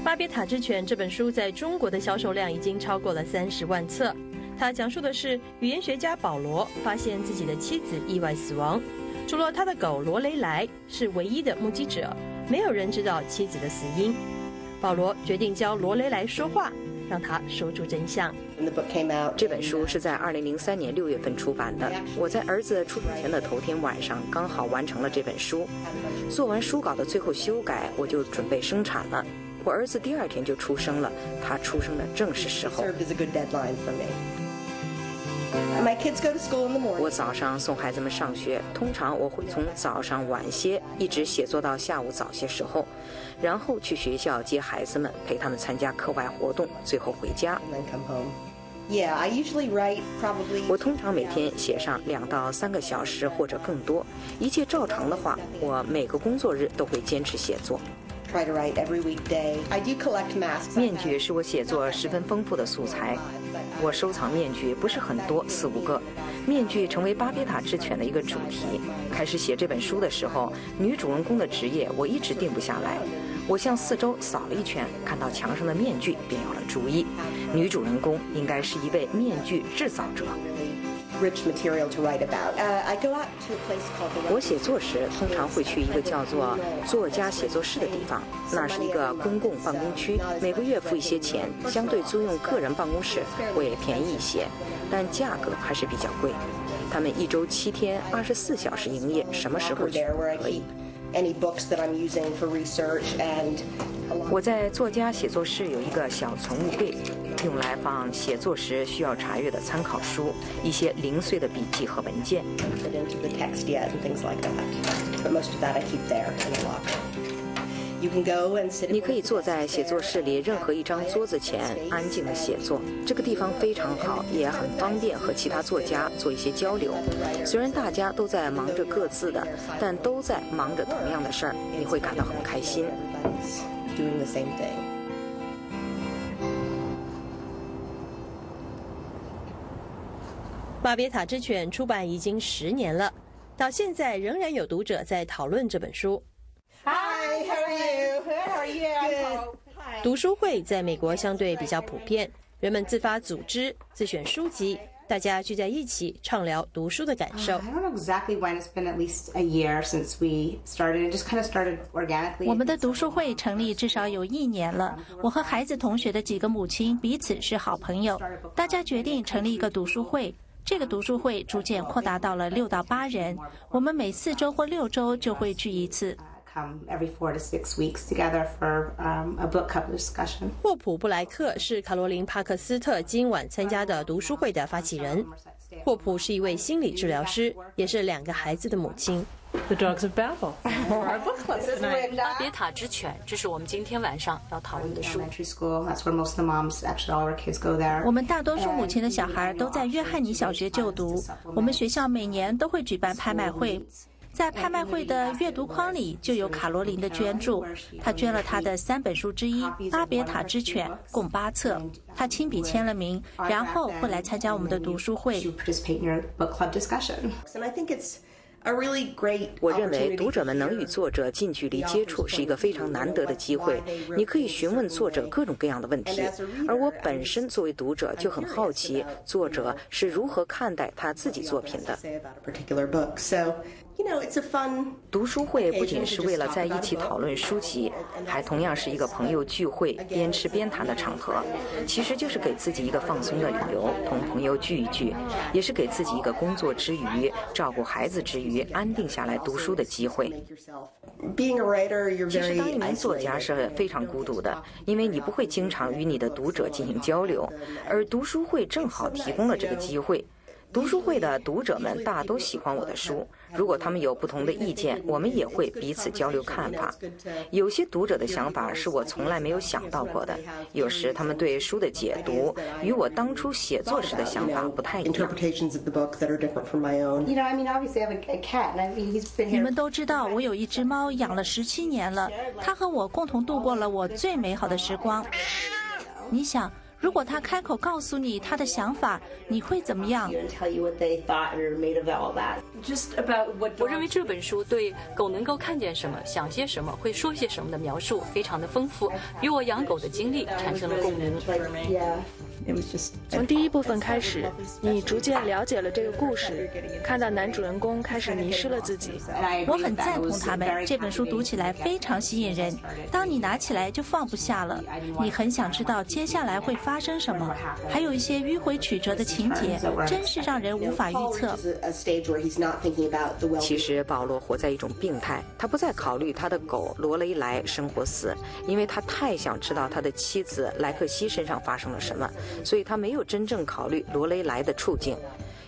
《巴别塔之犬》这本书在中国的销售量已经超过了三十万册。它讲述的是语言学家保罗发现自己的妻子意外死亡，除了他的狗罗雷莱是唯一的目击者。没有人知道妻子的死因。保罗决定教罗雷来说话，让他说出真相。这本书是在2003年6月份出版的。我在儿子出生前的头天晚上刚好完成了这本书，做完书稿的最后修改，我就准备生产了。我儿子第二天就出生了，他出生的正是时候。我早上送孩子们上学，通常我会从早上晚些一直写作到下午早些时候，然后去学校接孩子们，陪他们参加课外活动，最后回家。我通常每天写上两到三个小时或者更多，一切照常的话，我每个工作日都会坚持写作。Try to write every weekday. I do collect masks. 面具是我写作十分丰富的素材。我收藏面具不是很多，四五个。面具成为巴别塔之犬的一个主题。开始写这本书的时候，女主人公的职业我一直定不下来。我向四周扫了一圈，看到墙上的面具，便有了主意。女主人公应该是一位面具制造者。Rich material to write about 我写作时通常会去一个叫做“作家写作室”的地方，那是一个公共办公区，每个月付一些钱，相对租用个人办公室会便宜一些，但价格还是比较贵。他们一周七天，二十四小时营业，什么时候去可以。我在作家写作室有一个小存物柜。用来放写作时需要查阅的参考书、一些零碎的笔记和文件。你可以坐在写作室里任何一张桌子前，安静的写作。这个地方非常好，也很方便和其他作家做一些交流。虽然大家都在忙着各自的，但都在忙着同样的事儿，你会感到很开心。《巴别塔之犬》出版已经十年了，到现在仍然有读者在讨论这本书。Hi, how are you? How are you? Good. 读书会在美国相对比较普遍，人们自发组织、自选书籍，大家聚在一起畅聊读书的感受。I don't know exactly when it's been at least a year since we started. It just kind of started organically. 我们的读书会成立至少有一年了。我和孩子同学的几个母亲彼此是好朋友，大家决定成立一个读书会。这个读书会逐渐扩大到了六到八人，我们每四周或六周就会聚一次。霍普布莱克是卡罗琳帕克斯特今晚参加的读书会的发起人。霍普是一位心理治疗师，也是两个孩子的母亲。The Dogs of Babel. Our book club tonight. 巴别塔之犬，这是我们今天晚上要讨论的书。Elementary school. That's where most of the moms, actually all our kids go there. 我们大多数母亲的小孩都在约翰尼小学就读。我们学校每年都会举办拍卖会，在拍卖会的阅读框里就有卡罗琳的捐助。她捐了她的三本书之一《巴别塔之犬》，共八册。她亲笔签了名，然后会来参加我们的读书会。我认为读者们能与作者近距离接触是一个非常难得的机会。你可以询问作者各种各样的问题，而我本身作为读者就很好奇作者是如何看待他自己作品的。读书会不仅是为了在一起讨论书籍，还同样是一个朋友聚会、边吃边谈的场合。其实就是给自己一个放松的理由，同朋友聚一聚，也是给自己一个工作之余、照顾孩子之余安定下来读书的机会。其实当一名作家是非常孤独的，因为你不会经常与你的读者进行交流，而读书会正好提供了这个机会。读书会的读者们大都喜欢我的书，如果他们有不同的意见，我们也会彼此交流看法。有些读者的想法是我从来没有想到过的，有时他们对书的解读与我当初写作时的想法不太一样。你们都知道，我有一只猫，养了十七年了。它和我共同度过了我最美好的时光。你想，如果他开口告诉你他的想法，你会怎么样？我认为这本书对狗能够看见什么、想些什么、会说些什么的描述非常的丰富，与我养狗的经历产生了共鸣。从第一部分开始，你逐渐了解了这个故事，看到男主人公开始迷失了自己。我很赞同他们，这本书读起来非常吸引人。当你拿起来就放不下了，你很想知道接下来会发生什么，还有一些迂回曲折的情节，真是让人无法预测。其实保罗活在一种病态，他不再考虑他的狗罗雷莱生活死，因为他太想知道他的妻子莱克西身上发生了什么。所以他没有真正考虑罗雷莱的处境。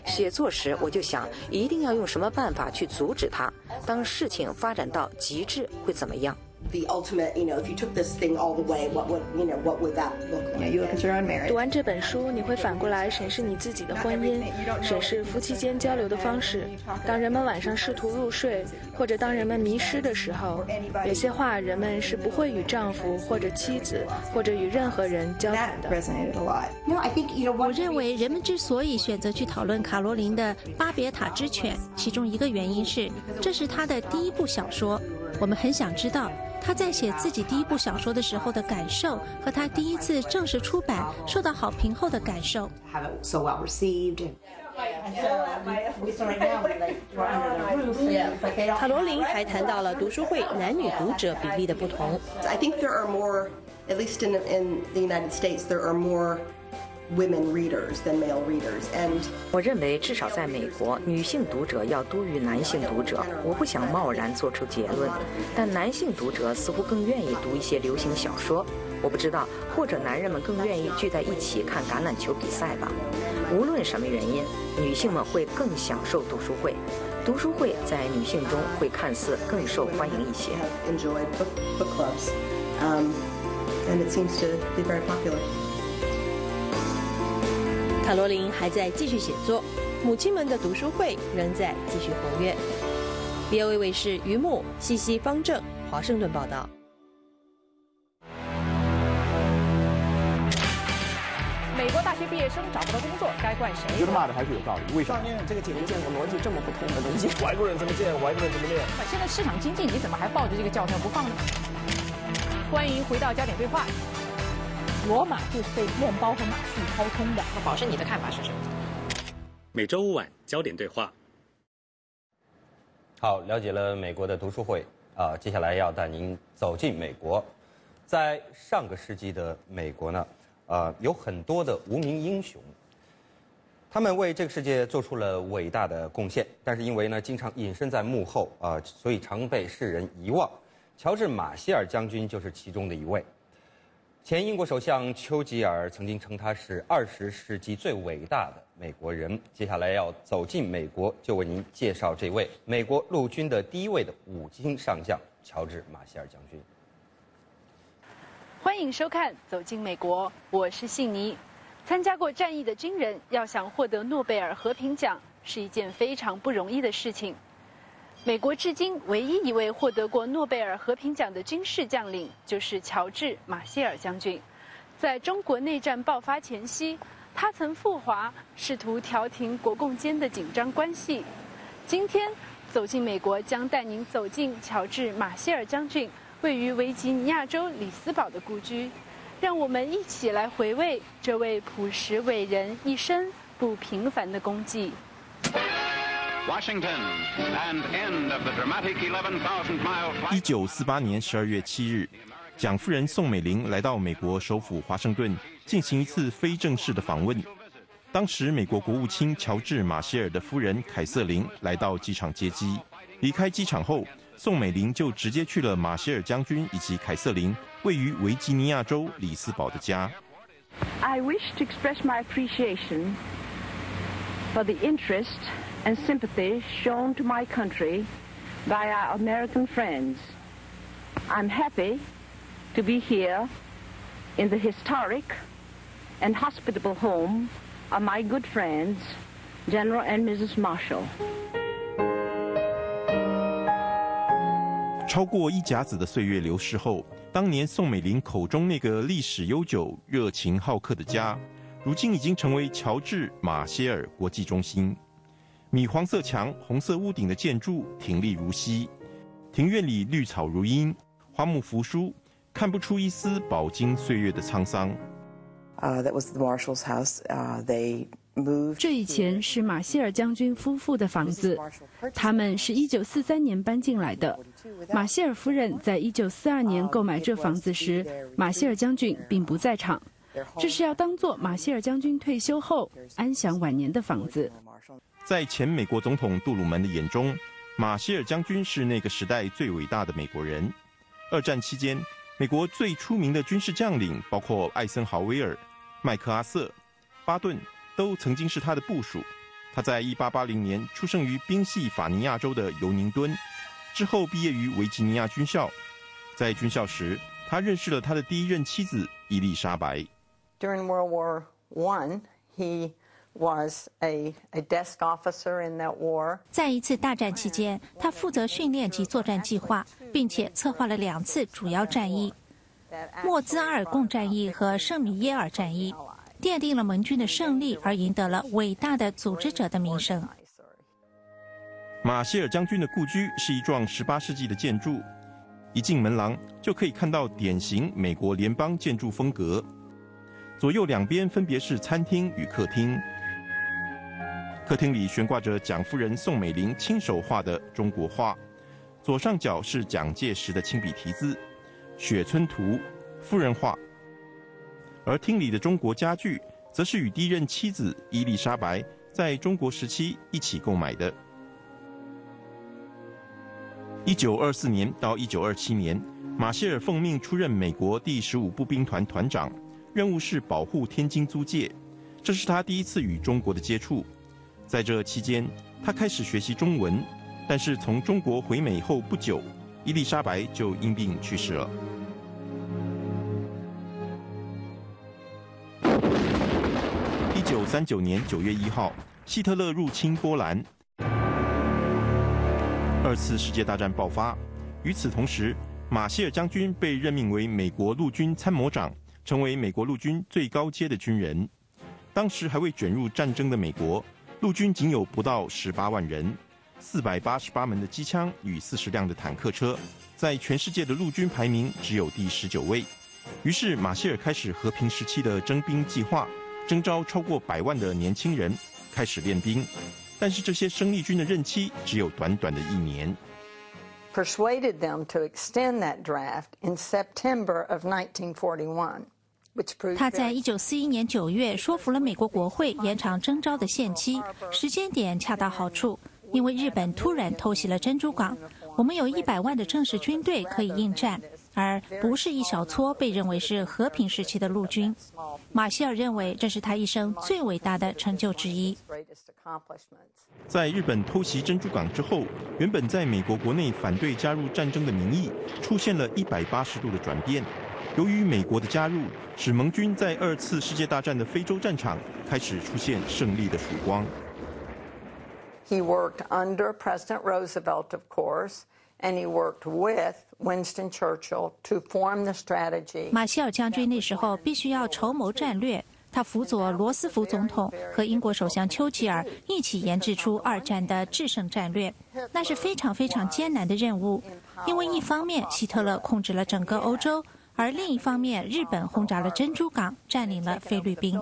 写作时，我就想一定要用什么办法去阻止他。当事情发展到极致，会怎么样？the ultimate, you know, if you took this thing all the way, what would, you know, what would that look like? Yeah, you look at your own marriage. 读完这本书，你会反过来审视你自己的婚姻，审视夫妻间交流的方式。当人们晚上试图入睡，或者当人们迷失的时候，有些话人们是不会与丈夫或者妻子或者与任何人交谈的。我认为人们之所以选择去讨论卡罗琳的《巴别塔之犬》，其中一个原因是，这是她的第一部小说。我们很想知道。他在写自己第一部小说的时候的感受，和他第一次正式出版受到好评后的感受。卡罗琳还谈到了读书会男女读者比例的不同。I think there are more, at least in in the United States, there are more. Women readers than male readers. And 我认为至少在美国女性读者要多于男性读者我不想贸然做出结论但男性读者似乎更愿意读一些流行小说我不知道或者男人们更愿意聚在一起看橄榄球比赛吧。无论什么原因女性们会更享受读书会读书会在女性中会看似更受欢迎一些。Enjoyed book clubs and it seems to be very popular 卡罗琳还在继续写作，母亲们的读书会仍在继续活跃。BOA 卫视于木、西西、方正，华盛顿报道。美国大学毕业生找不到工作，该怪谁？觉得骂的还是有道理。为什么？这个简直见过逻辑这么不通的东西。外国人怎么见，外国人怎么练。现在市场经济，你怎么还抱着这个教条不放呢？欢迎回到焦点对话。罗马就是被面包和马戏掏空的。那宝生，你的看法是什么？每周五晚焦点对话。好，了解了美国的读书会啊，接下来要带您走进美国。在上个世纪的美国呢，呃，有很多的无名英雄，他们为这个世界做出了伟大的贡献，但是因为呢，经常隐身在幕后啊，所以常被世人遗忘。乔治·马歇尔将军就是其中的一位。前英国首相丘吉尔曾经称他是二十世纪最伟大的美国人。接下来要走进美国，就为您介绍这位美国陆军的第一位的五星上将乔治·马歇尔将军。欢迎收看《走进美国》，我是信尼。参加过战役的军人要想获得诺贝尔和平奖是一件非常不容易的事情。美国至今唯一一位获得过诺贝尔和平奖的军事将领，就是乔治·马歇尔将军。在中国内战爆发前夕，他曾赴华，试图调停国共间的紧张关系。今天，走进美国将带您走进乔治·马歇尔将军位于维吉尼亚州里斯堡的故居，让我们一起来回味这位朴实伟人一生不平凡的功绩。一九四八年十二月七日，蒋夫人宋美龄来到美国首府华盛顿进行一次非正式的访问。当时，美国国务卿乔治·马歇尔的夫人凯瑟琳来到机场接机。离开机场后，宋美龄就直接去了马歇尔将军以及凯瑟琳位于维吉尼亚州里斯堡的家。I wish to express my appreciation for the interest. and sympathy shown to my country by our American friends. I'm happy to be here in the historic and hospitable home of my good friends, General and Mrs. Marshall. 超过一甲子的岁月流逝后，当年宋美龄口中那个历史悠久、热情好客的家，如今已经成为乔治·马歇尔国际中心。 米黄色墙、红色屋顶的建筑挺立如昔，庭院里绿草如茵，花木扶疏，看不出一丝饱经岁月的沧桑。that was the Marshall's house. They 这以前是马歇尔将军夫妇的房子，他们是一九四三年搬进来的。马歇尔夫人在一九四二年购买这房子时，马歇尔将军并不在场。这是要当做马歇尔将军退休后安享晚年的房子。在前美国总统杜鲁门的眼中，马歇尔将军是那个时代最伟大的美国人。二战期间，美国最出名的军事将领包括艾森豪威尔、麦克阿瑟、巴顿，都曾经是他的部属。他在1880年出生于宾夕法尼亚州的尤宁敦，之后毕业于维吉尼亚军校。在军校时，他认识了他的第一任妻子伊丽莎白。During World War One, he was a a desk officer in that war. 在一次大战期间，他负责训练及作战计划，并且策划了两次主要战役——莫兹阿尔贡战役和圣米耶尔战役，奠定了盟军的胜利，而赢得了伟大的组织者的名声。马歇尔将军的故居是一幢18世纪的建筑，一进门廊就可以看到典型美国联邦建筑风格。左右两边分别是餐厅与客厅，客厅里悬挂着蒋夫人宋美龄亲手画的中国画，左上角是蒋介石的亲笔题字《雪村图》夫人画，而厅里的中国家具则是与第一任妻子伊丽莎白在中国时期一起购买的。一九二四年到一九二七年，马歇尔奉命出任美国第十五步兵团团长。任务是保护天津租界，这是他第一次与中国的接触。在这期间，他开始学习中文，但是从中国回美后不久，伊丽莎白就因病去世了。一九三九年九月一号，希特勒入侵波兰，二次世界大战爆发。与此同时，马歇尔将军被任命为美国陆军参谋长。成为美国陆军最高阶的军人。当时还未卷入战争的美国陆军仅有不到十八万人，四百八十八门的机枪与四十辆的坦克车，在全世界的陆军排名只有第十九位。于是马歇尔开始和平时期的征兵计划，征召超过百万的年轻人开始练兵。但是这些生力军的任期只有短短的一年。persuaded them to extend that draft in September of 1941. 他在一九四一年九月说服了美国国会延长征召的限期，时间点恰到好处，因为日本突然偷袭了珍珠港，我们有一百万的正式军队可以应战，而不是一小撮被认为是和平时期的陆军。马歇尔认为这是他一生最伟大的成就之一。在日本偷袭珍珠港之后，原本在美国国内反对加入战争的民意出现了一百八十度的转变。由于美国的加入，使盟军在二次世界大战的非洲战场开始出现胜利的曙光。He worked under President Roosevelt, of course, and he worked with Winston Churchill to form the strategy. 马歇尔将军那时候必须要筹谋战略。他辅佐罗斯福总统和英国首相丘吉尔一起研制出二战的制胜战略，那是非常非常艰难的任务。因为一方面希特勒控制了整个欧洲，而另一方面日本轰炸了珍珠港，占领了菲律宾。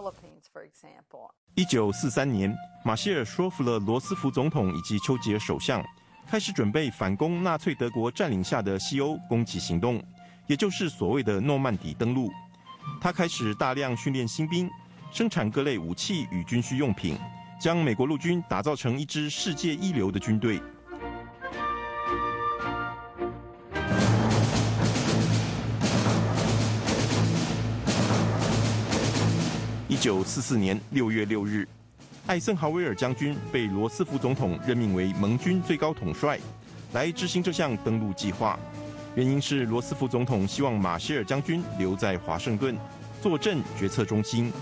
一九四三年，马歇尔说服了罗斯福总统以及丘吉尔首相，开始准备反攻纳粹德国占领下的西欧攻击行动，也就是所谓的诺曼底登陆。他开始大量训练新兵，生产各类武器与军需用品，将美国陆军打造成一支世界一流的军队。一九四四年六月六日，艾森豪威尔将军被罗斯福总统任命为盟军最高统帅，来执行这项登陆计划。原因是罗斯福总统希望马歇尔将军留在华盛顿，坐镇决策中心。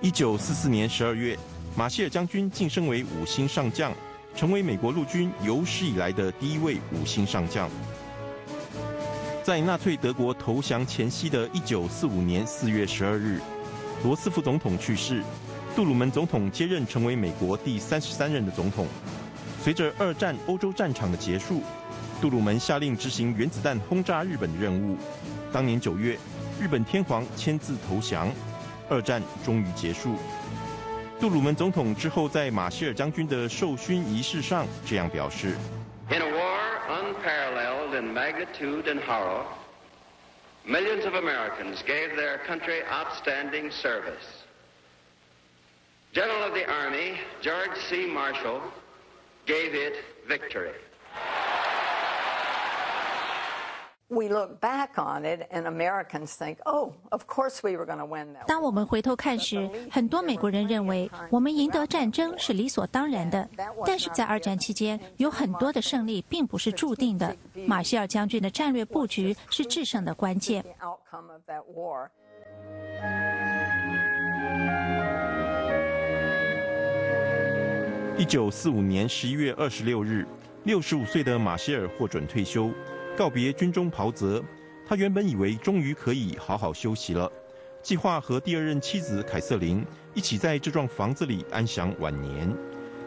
一九四四年十二月，马歇尔将军晋升为五星上将，成为美国陆军有史以来的第一位五星上将。在纳粹德国投降前夕的一九四五年四月十二日，罗斯福总统去世，杜鲁门总统接任成为美国第三十三任的总统。随着二战欧洲战场的结束。杜鲁门下令执行原子弹轰炸日本的任务。当年九月，日本天皇签字投降，二战终于结束。杜鲁门总统之后在马歇尔将军的授勋仪式上这样表示：“In a war unparalleled in magnitude and horror, millions of Americans gave their country outstanding service. General of the Army George C. Marshall gave it victory.” We look back on it, and Americans think, "Oh, of course we were going to win that." 当我们回头看时，很多美国人认为我们赢得战争是理所当然的。但是在二战期间，有很多的胜利并不是注定的。马歇尔将军的战略布局是制胜的关键。一九四五年十一月二十六日，六十五岁的马歇尔获准退休。告别军中袍泽，他原本以为终于可以好好休息了，计划和第二任妻子凯瑟琳一起在这幢房子里安享晚年。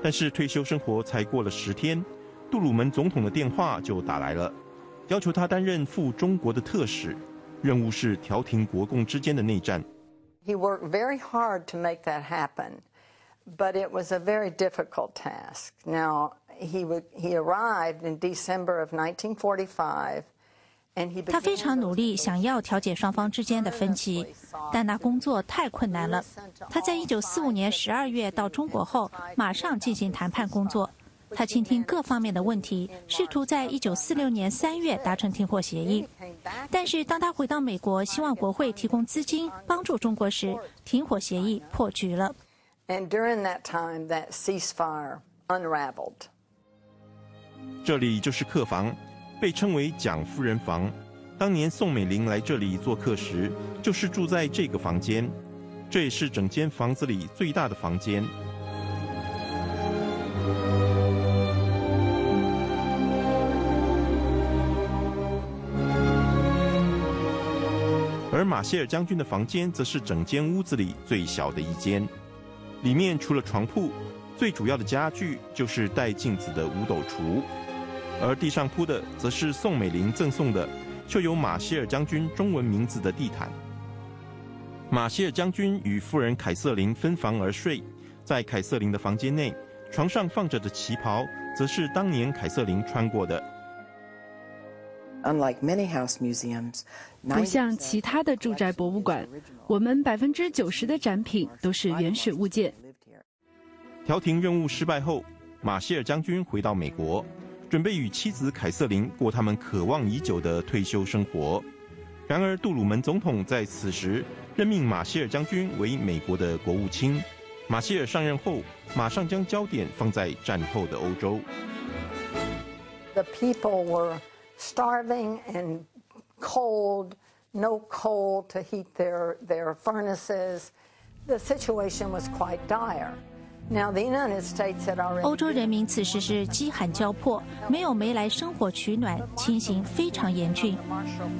但是退休生活才过了十天，杜鲁门总统的电话就打来了，要求他担任赴中国的特使，任务是调停国共之间的内战。He worked very hard to make that happen, but it was a very difficult task. Now. He would he arrived in December of 1945. 他非常努力，想要调解双方之间的分歧，但那工作太困难了。他在一九四五年十二月到中国后，马上进行谈判工作。他倾听各方面的问题，试图在一九四六年三月达成停火协议。但是当他回到美国，希望国会提供资金帮助中国时，停火协议破局了。And during that time, that ceasefire unraveled. 这里就是客房，被称为蒋夫人房。当年宋美龄来这里做客时，就是住在这个房间。这也是整间房子里最大的房间。而马歇尔将军的房间，则是整间屋子里最小的一间。里面除了床铺，最主要的家具就是带镜子的五斗橱。而地上铺的则是宋美龄赠送的绣有马歇尔将军中文名字的地毯。马歇尔将军与夫人凯瑟琳分房而睡，在凯瑟琳的房间内，床上放着的旗袍，则是当年凯瑟琳穿过的。Unlike many house museums，不像其他的住宅博物馆，我们百分之九十的展品都是原始物件。调停任务失败后，马歇尔将军回到美国。准备与妻子凯瑟琳过他们渴望已久的退休生活。然而，杜鲁门总统在此时任命马歇尔将军为美国的国务卿。马歇尔上任后，马上将焦点放在战后的欧洲。The people were starving and cold, no coal to heat their their furnaces. The situation was quite dire. 欧洲人民此时是饥寒交迫，没有煤来生火取暖，情形非常严峻。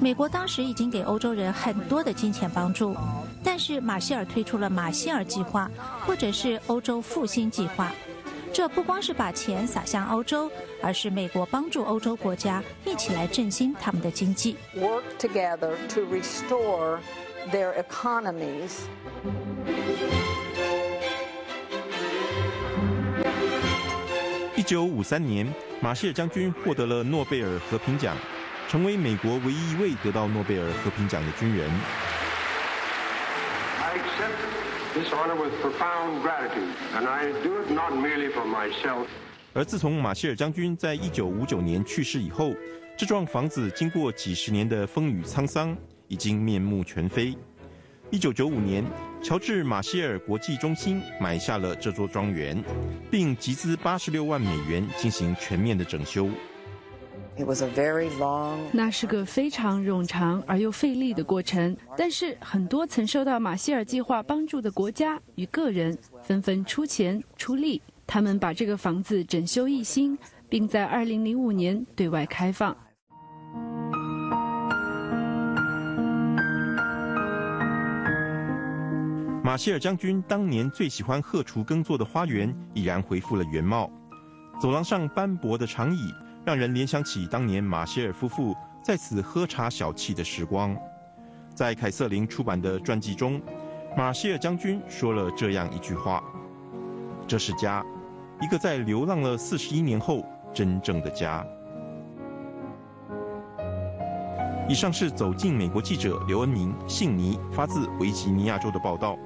美国当时已经给欧洲人很多的金钱帮助，但是马歇尔推出了马歇尔计划，或者是欧洲复兴计划。这不光是把钱撒向欧洲，而是美国帮助欧洲国家一起来振兴他们的经济。Work together to restore their economies. 一九五三年，马歇尔将军获得了诺贝尔和平奖，成为美国唯一一位得到诺贝尔和平奖的军人。而自从马歇尔将军在一九五九年去世以后，这幢房子经过几十年的风雨沧桑，已经面目全非。一九九五年，乔治·马歇尔国际中心买下了这座庄园，并集资八十六万美元进行全面的整修。那是个非常冗长而又费力的过程，但是很多曾受到马歇尔计划帮助的国家与个人纷纷出钱出力，他们把这个房子整修一新，并在二零零五年对外开放。马歇尔将军当年最喜欢荷锄耕作的花园已然恢复了原貌，走廊上斑驳的长椅让人联想起当年马歇尔夫妇在此喝茶小憩的时光。在凯瑟琳出版的传记中，马歇尔将军说了这样一句话：“这是家，一个在流浪了四十一年后真正的家。”以上是走进美国记者刘恩明、信尼发自维吉尼亚州的报道。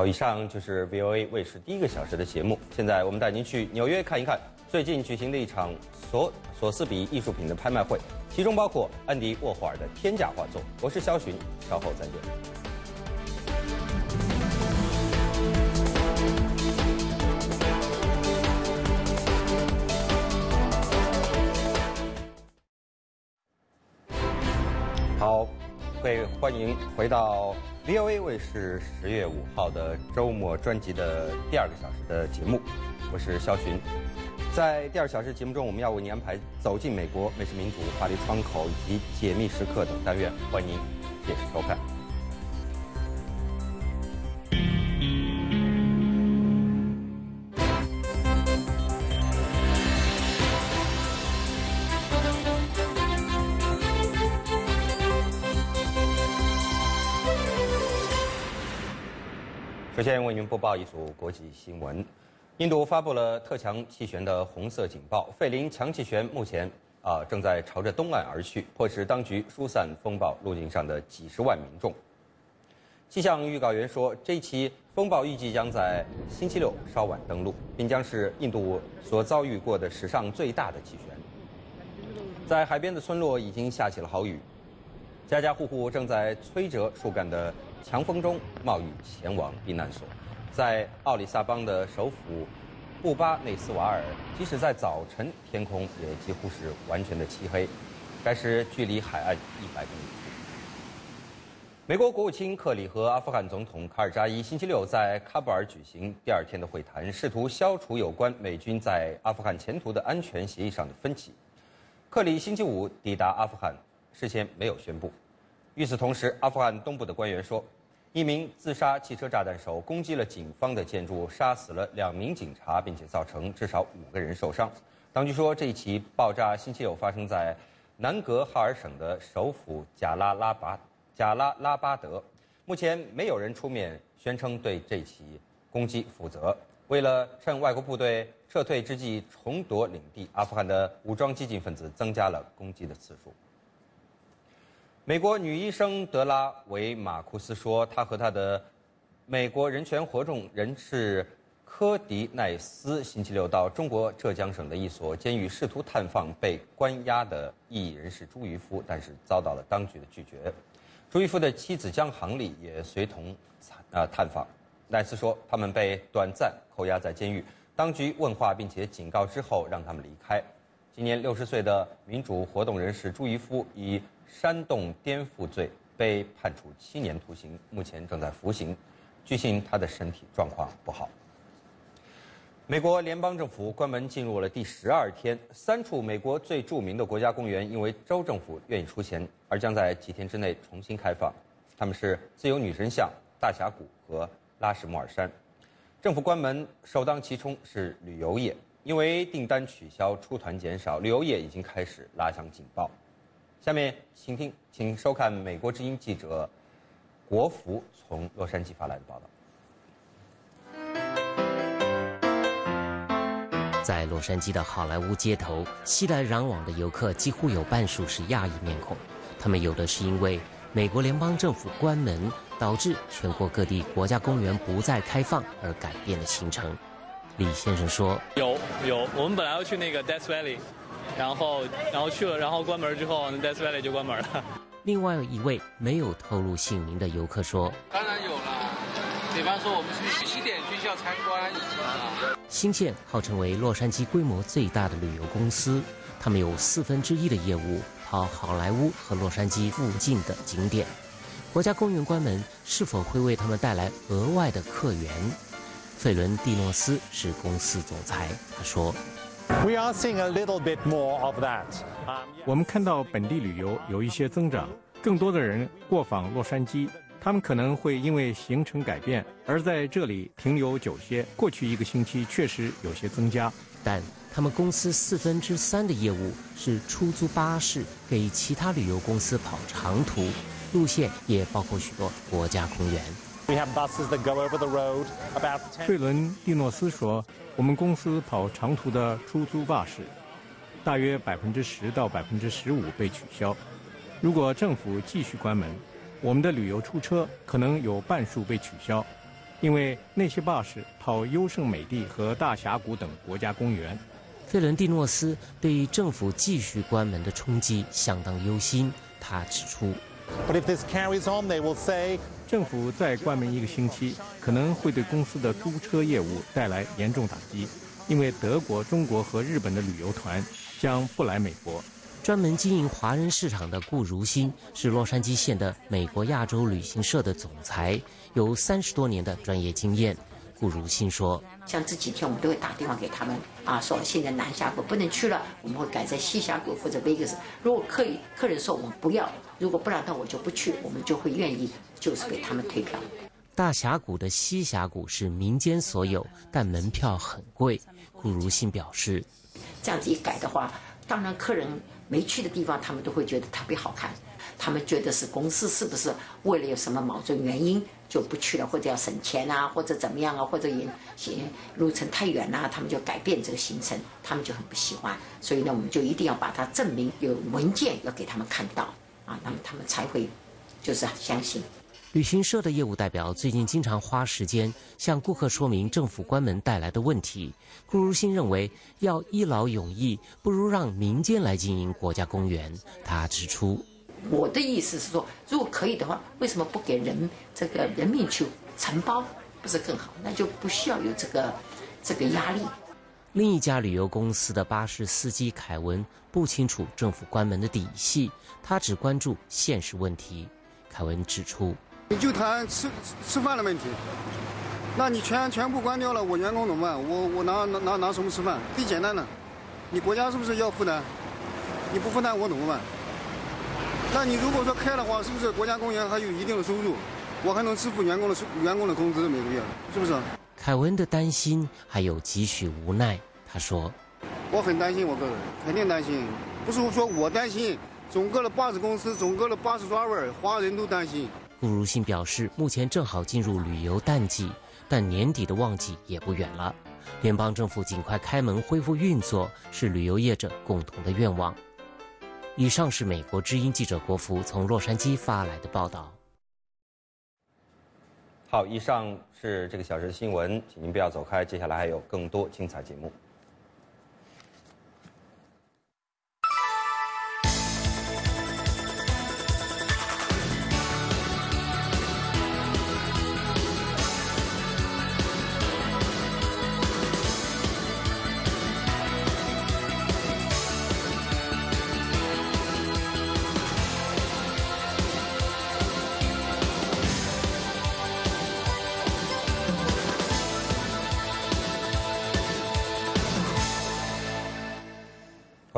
好，以上就是 VOA 卫视第一个小时的节目。现在我们带您去纽约看一看最近举行的一场索索斯比艺术品的拍卖会，其中包括安迪沃霍尔的天价画作。我是肖寻，稍后再见。会欢迎回到 VOA 卫视十月五号的周末专辑的第二个小时的节目，我是肖寻。在第二小时节目中，我们要为您安排走进美国、美食民主、法律窗口以及解密时刻等单元，欢迎届时收看。首先为您播报一组国际新闻：印度发布了特强气旋的红色警报，费林强气旋目前啊正在朝着东岸而去，迫使当局疏散风暴路径上的几十万民众。气象预告员说，这期风暴预计将在星期六稍晚登陆，并将是印度所遭遇过的史上最大的气旋。在海边的村落已经下起了豪雨，家家户户正在摧折树干的。强风中冒雨前往避难所，在奥里萨邦的首府布巴内斯瓦尔，即使在早晨，天空也几乎是完全的漆黑。该市距离海岸一百公里。美国国务卿克里和阿富汗总统卡尔扎伊星期六在喀布尔举行第二天的会谈，试图消除有关美军在阿富汗前途的安全协议上的分歧。克里星期五抵达阿富汗，事先没有宣布。与此同时，阿富汗东部的官员说，一名自杀汽车炸弹手攻击了警方的建筑，杀死了两名警察，并且造成至少五个人受伤。当局说，这一起爆炸星期六发生在南格哈尔省的首府贾拉拉巴贾拉拉巴德。目前没有人出面宣称对这起攻击负责。为了趁外国部队撤退之际重夺领地，阿富汗的武装激进分子增加了攻击的次数。美国女医生德拉维马库斯说：“她和她的美国人权活动人士科迪奈斯星期六到中国浙江省的一所监狱，试图探访被关押的异议人士朱渔夫，但是遭到了当局的拒绝。朱渔夫的妻子江航丽也随同呃探访。奈斯说，他们被短暂扣押在监狱，当局问话并且警告之后让他们离开。今年六十岁的民主活动人士朱渔夫以。”煽动颠覆罪被判处七年徒刑，目前正在服刑。据悉，他的身体状况不好。美国联邦政府关门进入了第十二天，三处美国最著名的国家公园因为州政府愿意出钱，而将在几天之内重新开放。他们是自由女神像、大峡谷和拉什莫尔山。政府关门首当其冲是旅游业，因为订单取消、出团减少，旅游业已经开始拉响警报。下面，请听，请收看美国之音记者国福从洛杉矶发来的报道。在洛杉矶的好莱坞街头，熙来攘往的游客几乎有半数是亚裔面孔。他们有的是因为美国联邦政府关门，导致全国各地国家公园不再开放而改变了行程。李先生说：“有有，我们本来要去那个 Death Valley。”然后，然后去了，然后关门之后，那 Death Valley 就关门了。另外一位没有透露姓名的游客说：“当然有了，比方说我们去西点军校参观。”新建号称为洛杉矶规模最大的旅游公司，他们有四分之一的业务跑好莱坞和洛杉矶附近的景点。国家公园关门是否会为他们带来额外的客源？费伦蒂诺斯是公司总裁，他说。We are seeing a little bit more of that. 我们看到本地旅游有一些增长，更多的人过访洛杉矶，他们可能会因为行程改变而在这里停留久些。过去一个星期确实有些增加，但他们公司四分之三的业务是出租巴士给其他旅游公司跑长途，路线也包括许多国家公园。费伦蒂诺斯说：“我们公司跑长途的出租巴士，大约百分之十到百分之十五被取消。如果政府继续关门，我们的旅游出车可能有半数被取消，因为那些巴士跑优胜美地和大峡谷等国家公园。”费伦蒂诺斯对政府继续关门的冲击相当忧心。他指出。政府再关门一个星期，可能会对公司的租车业务带来严重打击，因为德国、中国和日本的旅游团将不来美国。专门经营华人市场的顾如新是洛杉矶县的美国亚洲旅行社的总裁，有三十多年的专业经验。顾如新说：“像这几天我们都会打电话给他们啊，说现在南峡谷不能去了，我们会改在西峡谷或者 Vegas。如果客客人说我们不要，如果不然的我就不去，我们就会愿意就是给他们退票。”大峡谷的西峡谷是民间所有，但门票很贵。顾如新表示：“这样子一改的话，当然客人没去的地方，他们都会觉得特别好看。他们觉得是公司是不是为了有什么矛盾原因？”就不去了，或者要省钱啊，或者怎么样啊，或者也行路程太远啦，他们就改变这个行程，他们就很不喜欢。所以呢，我们就一定要把它证明有文件要给他们看到啊，那么他们才会就是相信。旅行社的业务代表最近经常花时间向顾客说明政府关门带来的问题。顾如新认为，要一劳永逸，不如让民间来经营国家公园。他指出。我的意思是说，如果可以的话，为什么不给人这个人民去承包，不是更好？那就不需要有这个这个压力。另一家旅游公司的巴士司机凯文不清楚政府关门的底细，他只关注现实问题。凯文指出：“你就谈吃吃饭的问题，那你全全部关掉了，我员工怎么办？我我拿拿拿拿什么吃饭？最简单的，你国家是不是要负担？你不负担我怎么办？”那你如果说开的话，是不是国家公园还有一定的收入？我还能支付员工的员工的工资每个月，是不是？凯文的担心还有几许无奈。他说：“我很担心，我个人肯定担心，不是说我担心，整个的巴士公司、整个的巴士专位，华人都担心。”顾如新表示，目前正好进入旅游淡季，但年底的旺季也不远了。联邦政府尽快开门恢复运作，是旅游业者共同的愿望。以上是美国之音记者国福从洛杉矶发来的报道。好，以上是这个小时的新闻，请您不要走开，接下来还有更多精彩节目。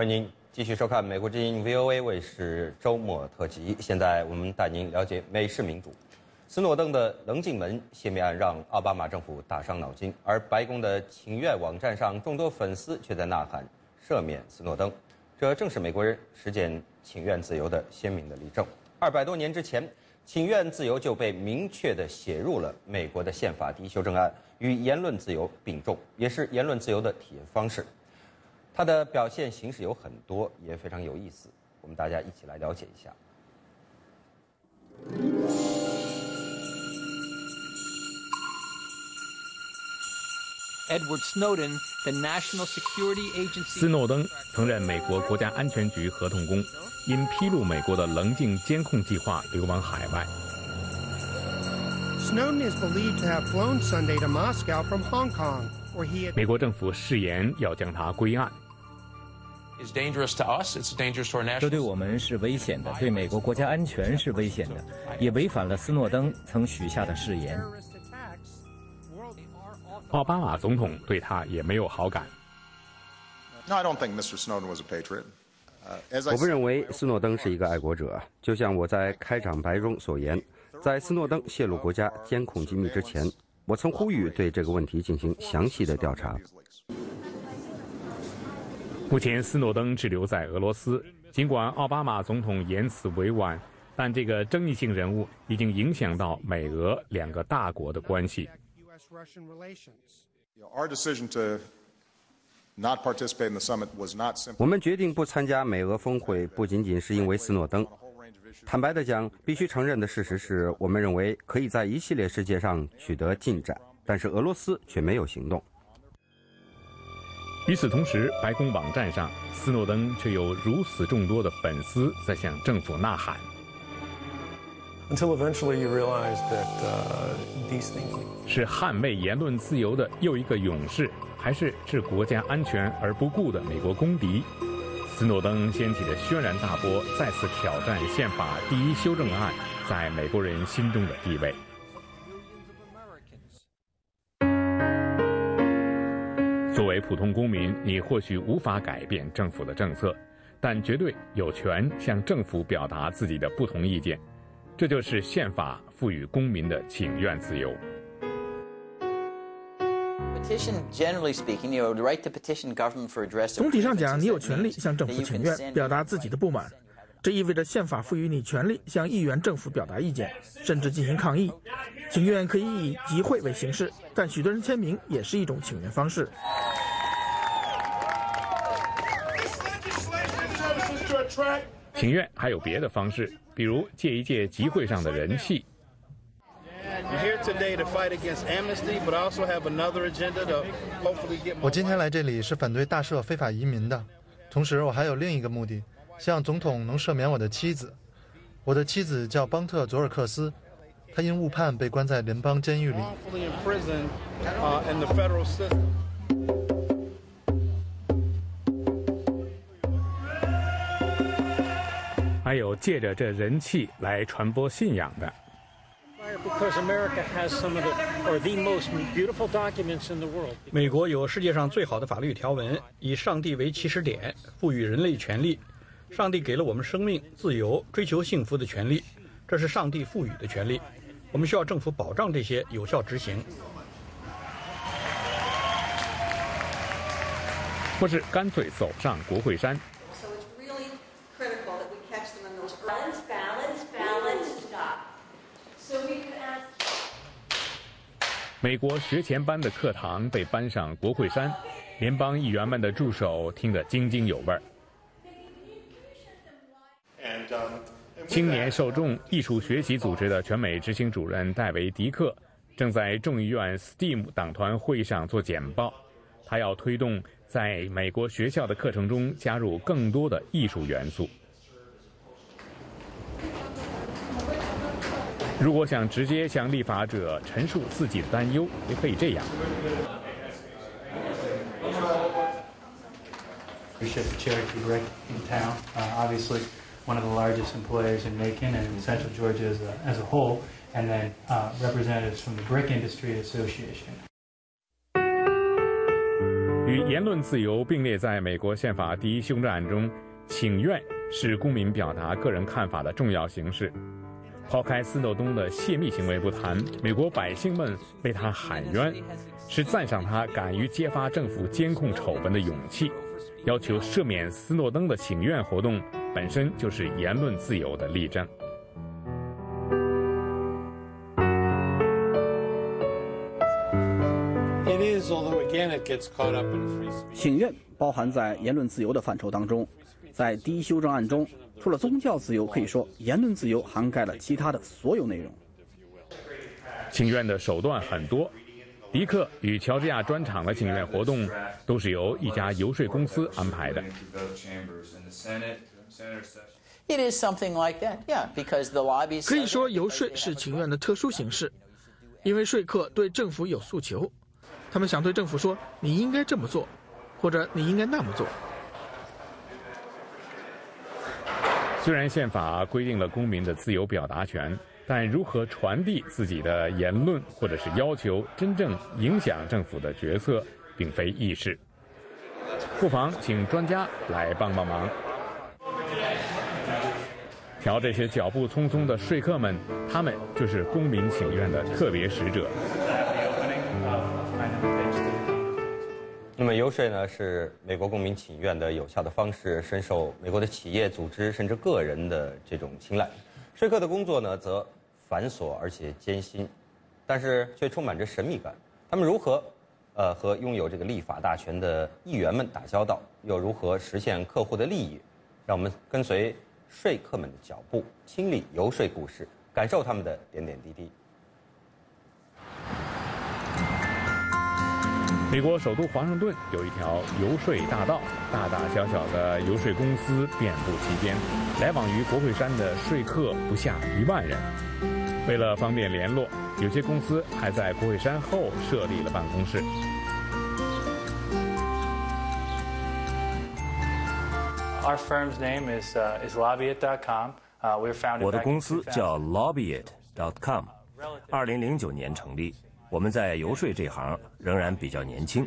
欢迎您继续收看美国之音 VOA 卫视周末特辑。现在我们带您了解美式民主。斯诺登的棱镜门泄密案让奥巴马政府大伤脑筋，而白宫的请愿网站上众多粉丝却在呐喊赦免斯诺登。这正是美国人实践请愿自由的鲜明的例证。二百多年之前，请愿自由就被明确地写入了美国的宪法第一修正案，与言论自由并重，也是言论自由的体现方式。它的表现形式有很多，也非常有意思，我们大家一起来了解一下。Edward Snowden, the National Security Agency。斯诺登曾任美国国家安全局合同工，因披露美国的棱镜监控计划流亡海外。Snowden is believed to have flown Sunday to Moscow from Hong Kong, where he had. 美国政府誓言要将他归案。这对我们是危险的，对美国国家安全是危险的，也违反了斯诺登曾许下的誓言。奥巴马总统对他也没有好感。我不认为斯诺登是一个爱国者，就像我在开场白中所言，在斯诺登泄露国家监控机密之前，我曾呼吁对这个问题进行详细的调查。目前，斯诺登滞留在俄罗斯。尽管奥巴马总统言辞委婉，但这个争议性人物已经影响到美俄两个大国的关系。我们决定不参加美俄峰会，不仅仅是因为斯诺登。坦白的讲，必须承认的事实是我们认为可以在一系列事件上取得进展，但是俄罗斯却没有行动。与此同时，白宫网站上，斯诺登却有如此众多的粉丝在向政府呐喊。Until eventually you realize that these things 是捍卫言论自由的又一个勇士，还是置国家安全而不顾的美国公敌？斯诺登掀起的轩然大波，再次挑战宪法第一修正案在美国人心中的地位。作为普通公民，你或许无法改变政府的政策，但绝对有权向政府表达自己的不同意见。这就是宪法赋予公民的请愿自由。总体上讲，你有权利向政府请愿，表达自己的不满。这意味着宪法赋予你权利向议员、政府表达意见，甚至进行抗议。请愿可以以集会为形式，但许多人签名也是一种请愿方式。请愿还有别的方式，比如借一借集会上的人气。我今天来这里是反对大赦非法移民的，同时我还有另一个目的，希望总统能赦免我的妻子。我的妻子叫邦特·佐尔克斯，她因误判被关在联邦监狱里。还有借着这人气来传播信仰的。美国有世界上最好的法律条文，以上帝为起始点，赋予人类权利。上帝给了我们生命、自由、追求幸福的权利，这是上帝赋予的权利。我们需要政府保障这些，有效执行，或是干脆走上国会山。美国学前班的课堂被搬上国会山，联邦议员们的助手听得津津有味儿。青年受众艺术学习组织的全美执行主任戴维·迪克正在众议院 STEAM 党团会议上做简报，他要推动在美国学校的课程中加入更多的艺术元素。如果想直接向立法者陈述自己的担忧，也可以这样。One of the largest employers in Macon and Central Georgia as a, as a whole, and then representatives from the Brick Industry Association. 与言论自由并列在美国宪法第一修正案中，请愿是公民表达个人看法的重要形式。抛开斯诺登的泄密行为不谈，美国百姓们为他喊冤，是赞赏他敢于揭发政府监控丑闻的勇气。要求赦免斯诺登的请愿活动，本身就是言论自由的例证。请愿包含在言论自由的范畴当中，在第一修正案中。除了宗教自由，可以说言论自由涵盖了其他的所有内容。请愿的手段很多，迪克与乔治亚专场的请愿活动都是由一家游说公司安排的。可以说，游说是请愿的特殊形式，因为说客对政府有诉求，他们想对政府说：“你应该这么做，或者你应该那么做。”虽然宪法规定了公民的自由表达权，但如何传递自己的言论或者是要求，真正影响政府的决策，并非易事。不妨请专家来帮帮忙。调这些脚步匆匆的说客们，他们就是公民请愿的特别使者。那么游说呢，是美国公民请愿的有效的方式，深受美国的企业组织甚至个人的这种青睐。说客的工作呢，则繁琐而且艰辛，但是却充满着神秘感。他们如何，呃，和拥有这个立法大权的议员们打交道，又如何实现客户的利益？让我们跟随说客们的脚步，亲历游说故事，感受他们的点点滴滴。美国首都华盛顿有一条游说大道，大大小小的游说公司遍布其间，来往于国会山的说客不下一万人。为了方便联络，有些公司还在国会山后设立了办公室。Our firm's name is is lobbyit.com. We're founded. 我的公司叫 lobbyit.com，二零零九年成立。我们在游说这行仍然比较年轻。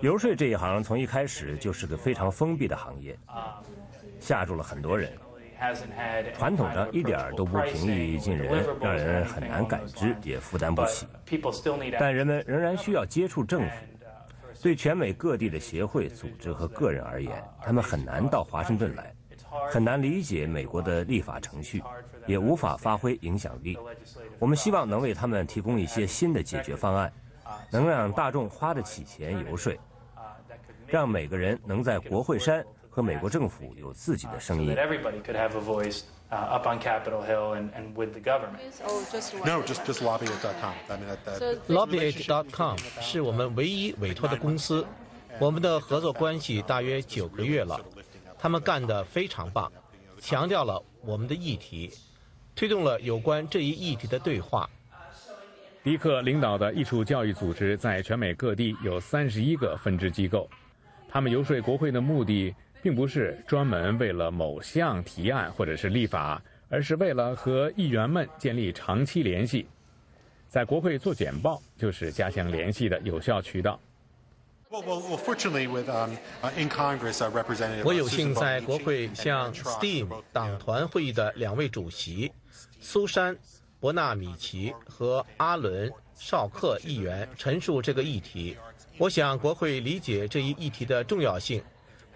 游说这一行从一开始就是个非常封闭的行业，吓住了很多人。传统上一点都不平易近人，让人很难感知，也负担不起。但人们仍然需要接触政府。对全美各地的协会、组织和个人而言，他们很难到华盛顿来，很难理解美国的立法程序。也无法发挥影响力。我们希望能为他们提供一些新的解决方案，能让大众花得起钱游说，让每个人能在国会山和美国政府有自己的声音。No, just just lobbyit.com. Lobbyit.com 是我们唯一委托的公司，我们的合作关系大约九个月了，他们干得非常棒，强调了我们的议题。推动了有关这一议题的对话。迪克领导的艺术教育组织在全美各地有三十一个分支机构，他们游说国会的目的并不是专门为了某项提案或者是立法，而是为了和议员们建立长期联系。在国会做简报就是加强联系的有效渠道。我有幸在国会向 STEAM 党团会议的两位主席。苏珊·伯纳米奇和阿伦·绍克议员陈述这个议题。我想国会理解这一议题的重要性。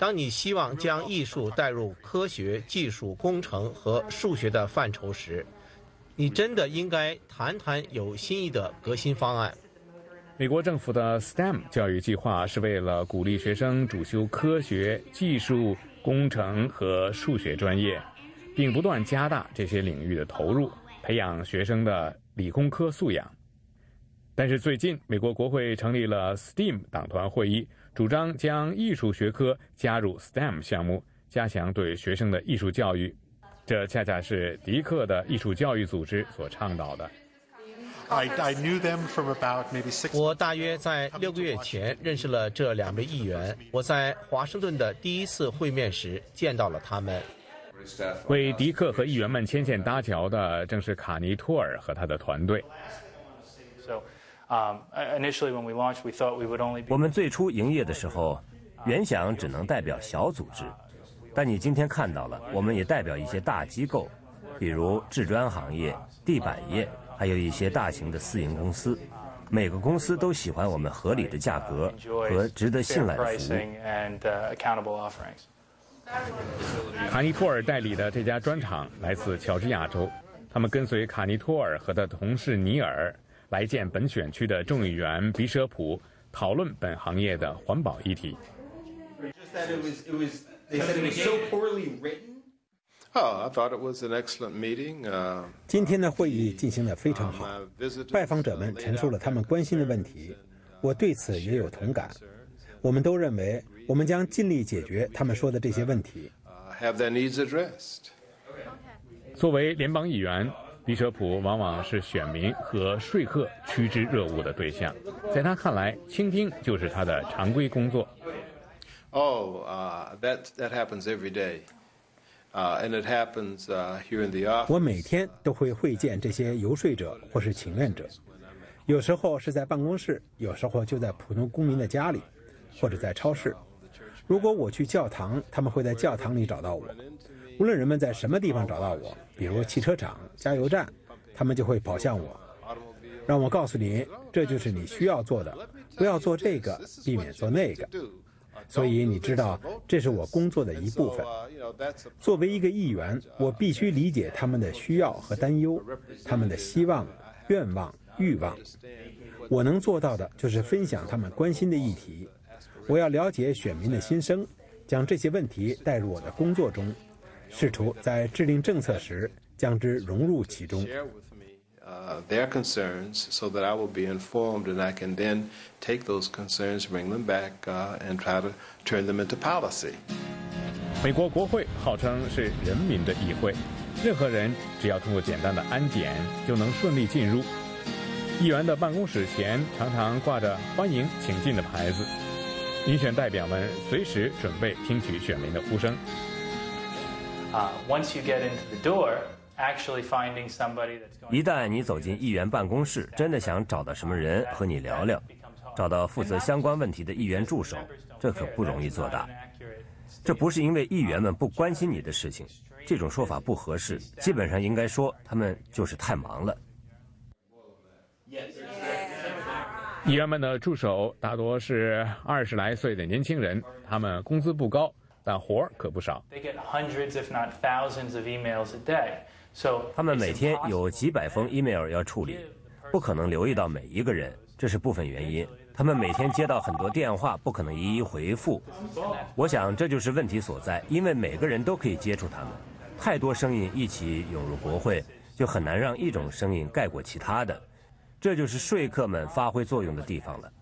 当你希望将艺术带入科学技术、工程和数学的范畴时，你真的应该谈谈有新意的革新方案。美国政府的 STEM 教育计划是为了鼓励学生主修科学技术、工程和数学专业。并不断加大这些领域的投入，培养学生的理工科素养。但是最近，美国国会成立了 STEAM 党团会议，主张将艺术学科加入 STEM 项目，加强对学生的艺术教育。这恰恰是迪克的艺术教育组织所倡导的。我大约在六个月前认识了这两位议员。我在华盛顿的第一次会面时见到了他们。为迪克和议员们牵线搭桥的，正是卡尼托尔和他的团队。我们最初营业的时候，原想只能代表小组织，但你今天看到了，我们也代表一些大机构，比如制砖行业、地板业，还有一些大型的私营公司。每个公司都喜欢我们合理的价格和值得信赖的服务。卡尼托尔代理的这家砖厂来自乔治亚州，他们跟随卡尼托尔和他同事尼尔来见本选区的众议员比舍普，讨论本行业的环保议题。今天的会议进行得非常好，拜访者们陈述了他们关心的问题，我对此也有同感。我们都认为。我们将尽力解决他们说的这些问题。作为联邦议员，比舍普往往是选民和说客趋之若鹜的对象。在他看来，倾听就是他的常规工作。Oh, that that happens every day, and it happens here in the office. 我每天都会会见这些游说者或是请愿者，有时候是在办公室，有时候就在普通公民的家里，或者在超市。如果我去教堂，他们会在教堂里找到我；无论人们在什么地方找到我，比如汽车厂、加油站，他们就会跑向我，让我告诉你，这就是你需要做的，不要做这个，避免做那个。所以你知道，这是我工作的一部分。作为一个议员，我必须理解他们的需要和担忧，他们的希望、愿望、欲望。我能做到的就是分享他们关心的议题。我要了解选民的心声，将这些问题带入我的工作中，试图在制定政策时将之融入其中。uh, their concerns so that I will be informed and I can then take those concerns, bring them back, uh, and try to turn them into policy. 美国国会号称是人民的议会，任何人只要通过简单的安检就能顺利进入。议员的办公室前常常挂着“欢迎请进”的牌子，民选代表们随时准备听取选民的呼声。Uh, once you get into the door，actually finding somebody that's 一旦你走进议员办公室，真的想找到什么人和你聊聊，找到负责相关问题的议员助手，这可不容易做到。这不是因为议员们不关心你的事情，这种说法不合适。基本上应该说，他们就是太忙了。议员们的助手大多是二十来岁的年轻人，他们工资不高，但活儿可不少。他们每天有几百封 email 要处理，不可能留意到每一个人，这是部分原因。他们每天接到很多电话，不可能一一回复。我想这就是问题所在，因为每个人都可以接触他们。太多声音一起涌入国会，就很难让一种声音盖过其他的。这就是说客们发挥作用的地方了。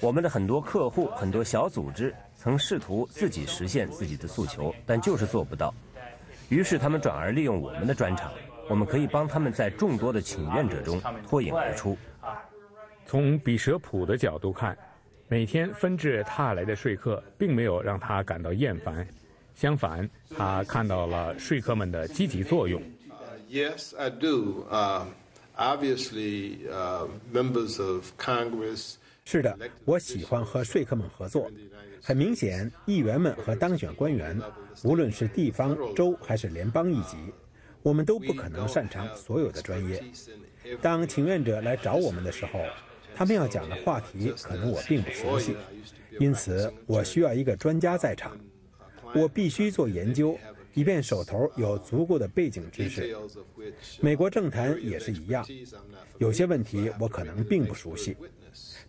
我们的很多客户、很多小组织曾试图自己实现自己的诉求，但就是做不到。于是他们转而利用我们的专场，我们可以帮他们在众多的请愿者中脱颖而出。从比舍普的角度看，每天纷至沓来的说客并没有让他感到厌烦，相反，他看到了说客们的积极作用。Yes, I do. Obviously, members of Congress. 是的，我喜欢和说客们合作。很明显，议员们和当选官员。无论是地方、州还是联邦一级，我们都不可能擅长所有的专业。当请愿者来找我们的时候，他们要讲的话题可能我并不熟悉，因此我需要一个专家在场。我必须做研究，以便手头有足够的背景知识。美国政坛也是一样，有些问题我可能并不熟悉。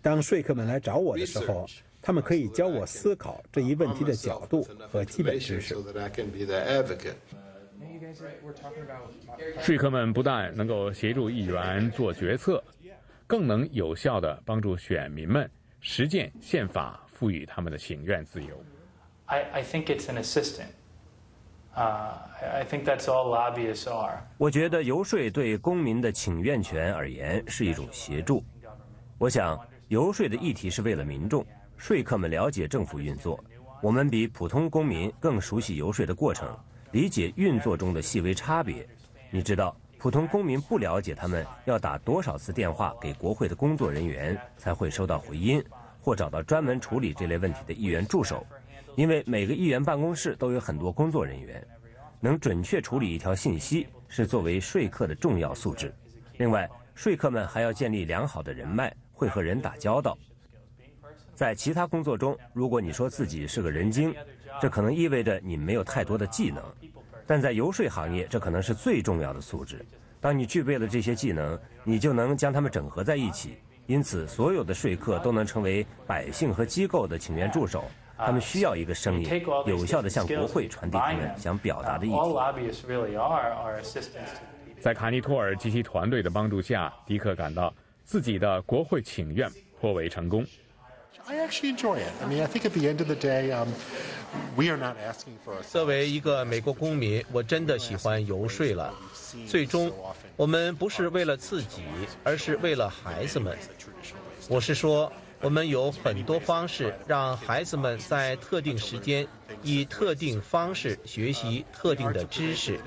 当说客们来找我的时候。他们可以教我思考这一问题的角度和基本知识。说客们不但能够协助议员做决策，更能有效地帮助选民们实践宪法赋予他们的请愿自由。I think it's an assistant. I think that's all lobbyists are. 我觉得游说对公民的请愿权而言是一种协助。我想游说的议题是为了民众。说客们了解政府运作，我们比普通公民更熟悉游说的过程，理解运作中的细微差别。你知道，普通公民不了解他们要打多少次电话给国会的工作人员才会收到回音，或找到专门处理这类问题的议员助手，因为每个议员办公室都有很多工作人员，能准确处理一条信息是作为说客的重要素质。另外，说客们还要建立良好的人脉，会和人打交道。在其他工作中，如果你说自己是个人精，这可能意味着你没有太多的技能；但在游说行业，这可能是最重要的素质。当你具备了这些技能，你就能将它们整合在一起。因此，所有的说客都能成为百姓和机构的请愿助手。他们需要一个声音，有效地向国会传递他们想表达的意见。在卡尼托尔及其团队的帮助下，迪克感到自己的国会请愿颇为成功。作为一个美国公民我真的喜欢游说了。最终我们不是为了自己而是为了孩子们。我是说我们有很多方式让孩子们在特定时间以特定方式学习特定的知识。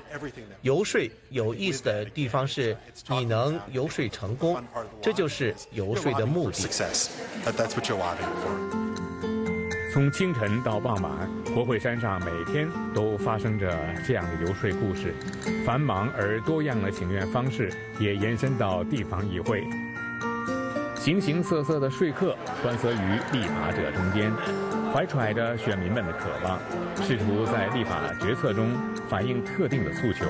游说有意思的地方是，你能游说成功，这就是游说的目的。从清晨到傍晚，国会山上每天都发生着这样的游说故事。繁忙而多样的请愿方式也延伸到地方议会。形形色色的说客穿梭于立法者中间，怀揣着选民们的渴望，试图在立法决策中反映特定的诉求。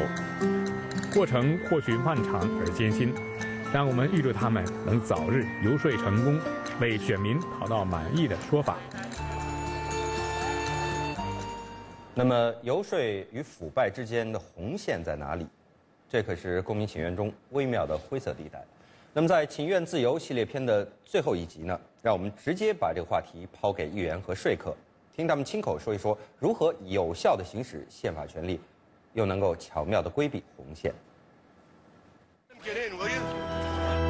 过程或许漫长而艰辛，但我们预祝他们能早日游说成功，为选民讨到满意的说法。那么，游说与腐败之间的红线在哪里？这可是公民请愿中微妙的灰色地带。那么，在请愿自由系列片的最后一集呢，让我们直接把这个话题抛给议员和说客，听他们亲口说一说如何有效地行使宪法权利，又能够巧妙地规避红线。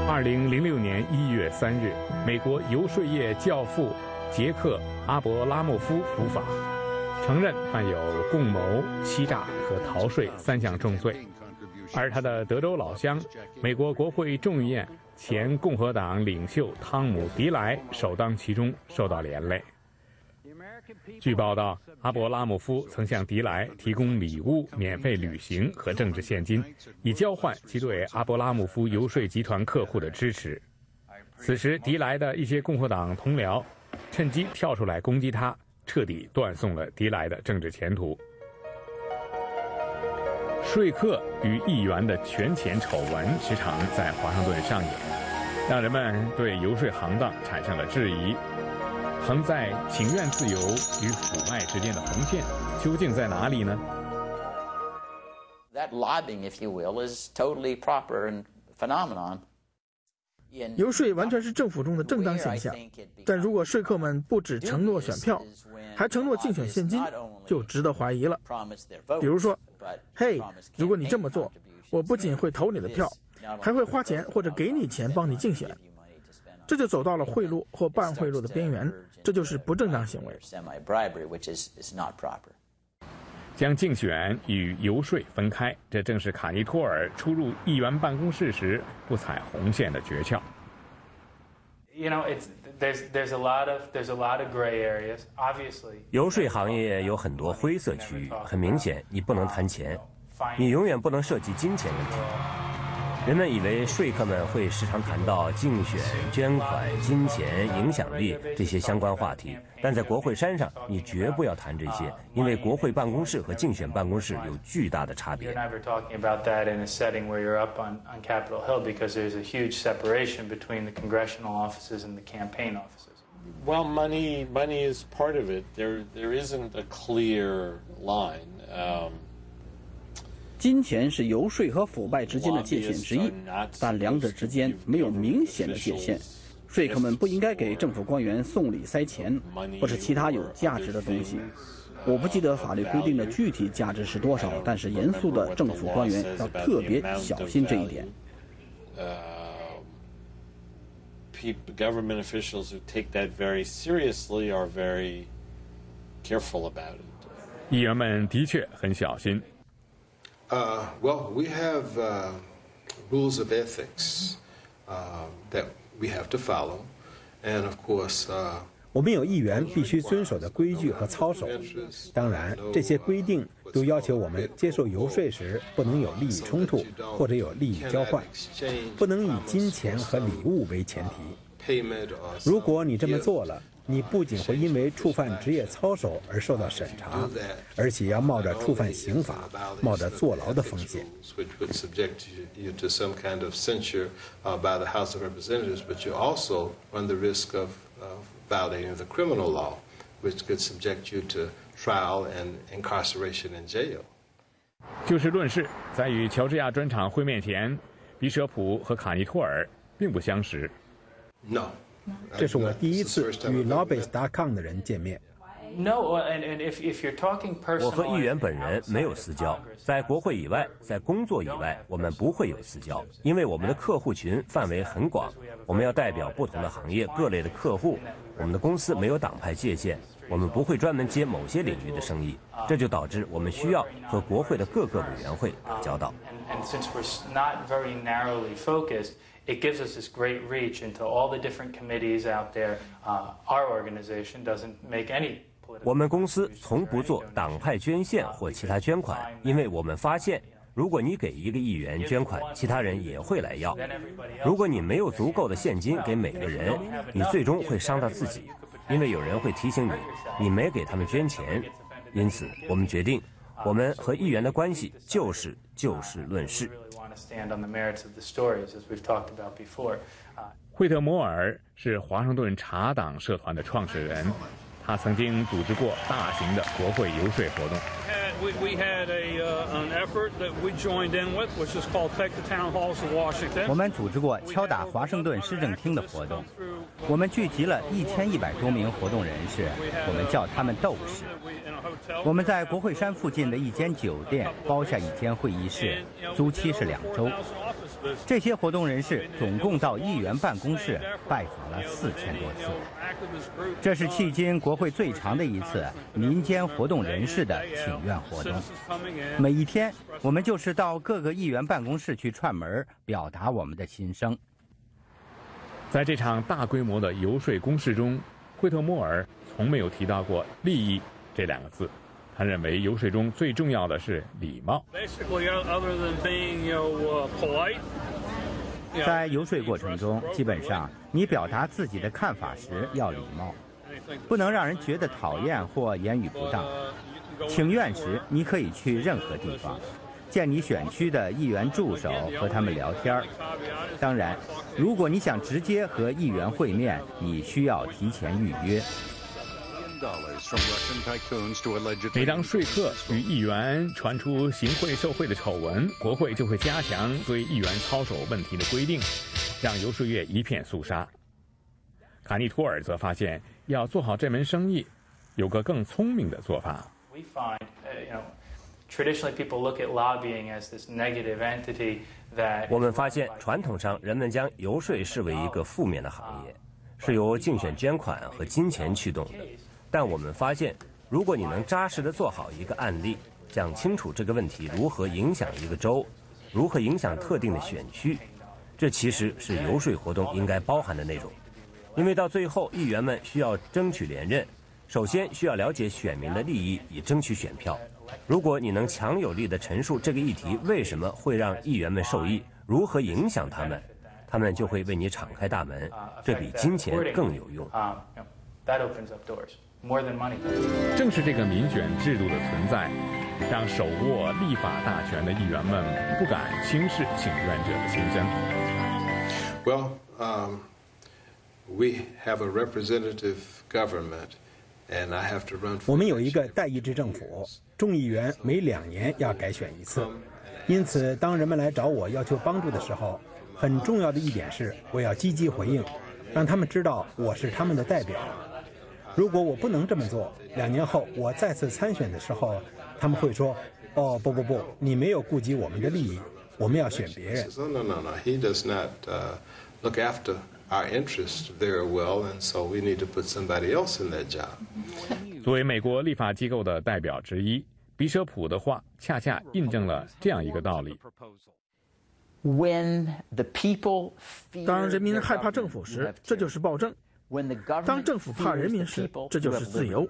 二零零六年一月三日，美国游说业教父杰克·阿伯拉莫夫伏法。承认犯有共谋、欺诈和逃税三项重罪，而他的德州老乡、美国国会众议院前共和党领袖汤姆·迪莱首当其冲，受到连累。据报道，阿伯拉姆夫曾向迪莱提供礼物、免费旅行和政治现金，以交换其对阿伯拉姆夫游说集团客户的支持。此时，迪莱的一些共和党同僚趁机跳出来攻击他。彻底断送了迪莱的政治前途。说客与议员的权钱丑闻时常在华盛顿上演，让人们对游说行当产生了质疑。横在请愿自由与腐败之间的红线究竟在哪里呢？That lobbying, if you will, is totally proper and phenomenon. 游说完全是政府中的正当现象，但如果说客们不只承诺选票，还承诺竞选现金，就值得怀疑了。比如说，嘿，如果你这么做，我不仅会投你的票，还会花钱或者给你钱帮你竞选，这就走到了贿赂或半贿赂的边缘，这就是不正当行为。将竞选与游说分开，这正是卡尼托尔出入议员办公室时不踩红线的诀窍。游说行业有很多灰色区域，很明显，你不能谈钱，你永远不能涉及金钱问题。人们以为说客们会时常谈到竞选、捐款、金钱、影响力这些相关话题，但在国会山上，你绝不要谈这些，因为国会办公室和竞选办公室有巨大的差别。Well, money, money is part of it. There, there isn't a clear line. Um, 金钱是游说和腐败之间的界限之一，但两者之间没有明显的界限。说客们不应该给政府官员送礼塞钱，或是其他有价值的东西。我不记得法律规定的具体价值是多少，但是严肃的政府官员要特别小心这一点。Government officials who take that very seriously are very careful about it. 议员们的确很小心。Uh, well, we have uh, rules of ethics uh, that we have to follow, and of course. 我们有议员必须遵守的规矩和操守。当然，这些规定都要求我们接受游说时不能有利益冲突，或者有利益交换，不能以金钱和礼物为前提。如果你这么做了，你不仅会因为触犯职业操守而受到审查，而且要冒着触犯刑法、冒着坐牢的风险。就事论事，在与乔治亚专场会面前，比舍普和卡尼托尔并不相识。No。这是我第一次与 Lobbyist.com 的人见面。我和议员本人没有私交，在国会以外，在工作以外，我们不会有私交，因为我们的客户群范围很广，我们要代表不同的行业各类的客户。我们的公司没有党派界限，我们不会专门接某些领域的生意，这就导致我们需要和国会的各个委员会打交道。It gives us this great reach into all the different committees out there. Uh, our organization doesn't make any 我们公司从不做党派捐献或其他捐款，因为我们发现，如果你给一个议员捐款，其他人也会来要。如果你没有足够的现金给每个人，你最终会伤到自己，因为有人会提醒你，你没给他们捐钱。因此，我们决定，我们和议员的关系就是就事论事。惠特摩尔是华盛顿茶党社团的创始人。他曾经组织过大型的国会游说活动。我们组织过敲打华盛顿市政厅的活动。我们聚集了一千一百多名活动人士，我们叫他们斗士。我们在国会山附近的一间酒店包下一间会议室，租期是两周。这些活动人士总共到议员办公室拜访了四千多次。这是迄今国会最长的一次民间活动人士的请愿活动。每一天，我们就是到各个议员办公室去串门，表达我们的心声。在这场大规模的游说攻势中，惠特莫尔从没有提到过“利益”这两个字。他认为游说中最重要的是礼貌。在游说过程中，基本上你表达自己的看法时要礼貌，不能让人觉得讨厌或言语不当。请愿时，你可以去任何地方。见你选区的议员助手和他们聊天当然，如果你想直接和议员会面，你需要提前预约。每当说客与议员传出行贿受贿的丑闻，国会就会加强对议员操守问题的规定，让游说业一片肃杀。卡尼托尔则发现，要做好这门生意，有个更聪明的做法。我们发现，传统上人们将游说视为一个负面的行业，是由竞选捐款和金钱驱动的。但我们发现，如果你能扎实的做好一个案例，讲清楚这个问题如何影响一个州，如何影响特定的选区，这其实是游说活动应该包含的内容。因为到最后，议员们需要争取连任，首先需要了解选民的利益，以争取选票。如果你能强有力地陈述这个议题为什么会让议员们受益，如何影响他们，他们就会为你敞开大门，这比金钱更有用。正是这个民选制度的存在，让手握立法大权的议员们不敢轻视请愿者的心声。Well, um, we have a representative government, and I have to run. 我们有一个代议制政府。众议员每两年要改选一次，因此当人们来找我要求帮助的时候，很重要的一点是我要积极回应，让他们知道我是他们的代表。如果我不能这么做，两年后我再次参选的时候，他们会说：“哦，不不不，你没有顾及我们的利益，我们要选别人。” No, no, no. He does not look after our interests very well, and so we need to put somebody else in that job. 作为美国立法机构的代表之一，比舍普的话恰恰印证了这样一个道理：当人民害怕政府时，这就是暴政；当政府怕人民时，这就是自由。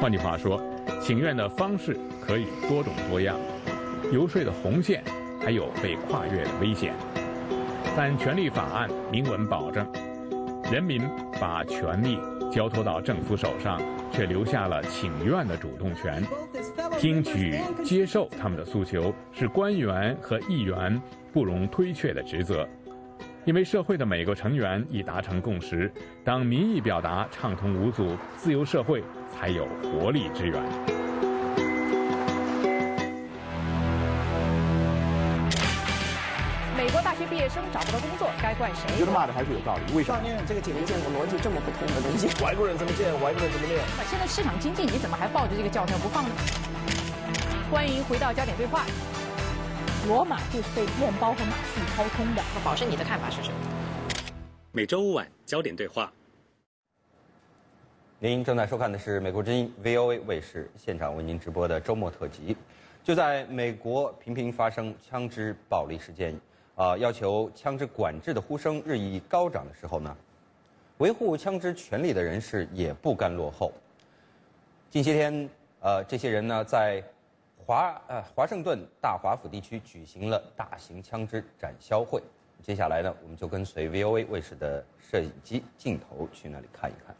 换句话说，请愿的方式可以多种多样，游说的红线还有被跨越的危险。但权利法案明文保证，人民把权力。交托到政府手上，却留下了请愿的主动权。听取、接受他们的诉求，是官员和议员不容推却的职责。因为社会的每个成员已达成共识，当民意表达畅通无阻，自由社会才有活力之源。美国大学毕业生找不到工作，该怪谁？我觉得骂的还是有道理。为什么？这个节目见过逻辑这么不通的东西。外国人怎么见，外国人怎么练。现在市场经济，你怎么还抱着这个教条不放呢？欢迎回到焦点对话。罗马就是被面包和马戏掏空的。保生，你的看法是什么？每周五晚焦点对话。您正在收看的是美国之音 VOA 卫视现场为您直播的周末特辑。就在美国频频发生枪支暴力事件。啊要求枪支管制的呼声日益高涨的时候呢，维护枪支权利的人士也不甘落后。近些天，呃，这些人呢在华呃华盛顿大华府地区举行了大型枪支展销会。接下来呢，我们就跟随 VOA 卫视的摄影机镜头去那里看一看。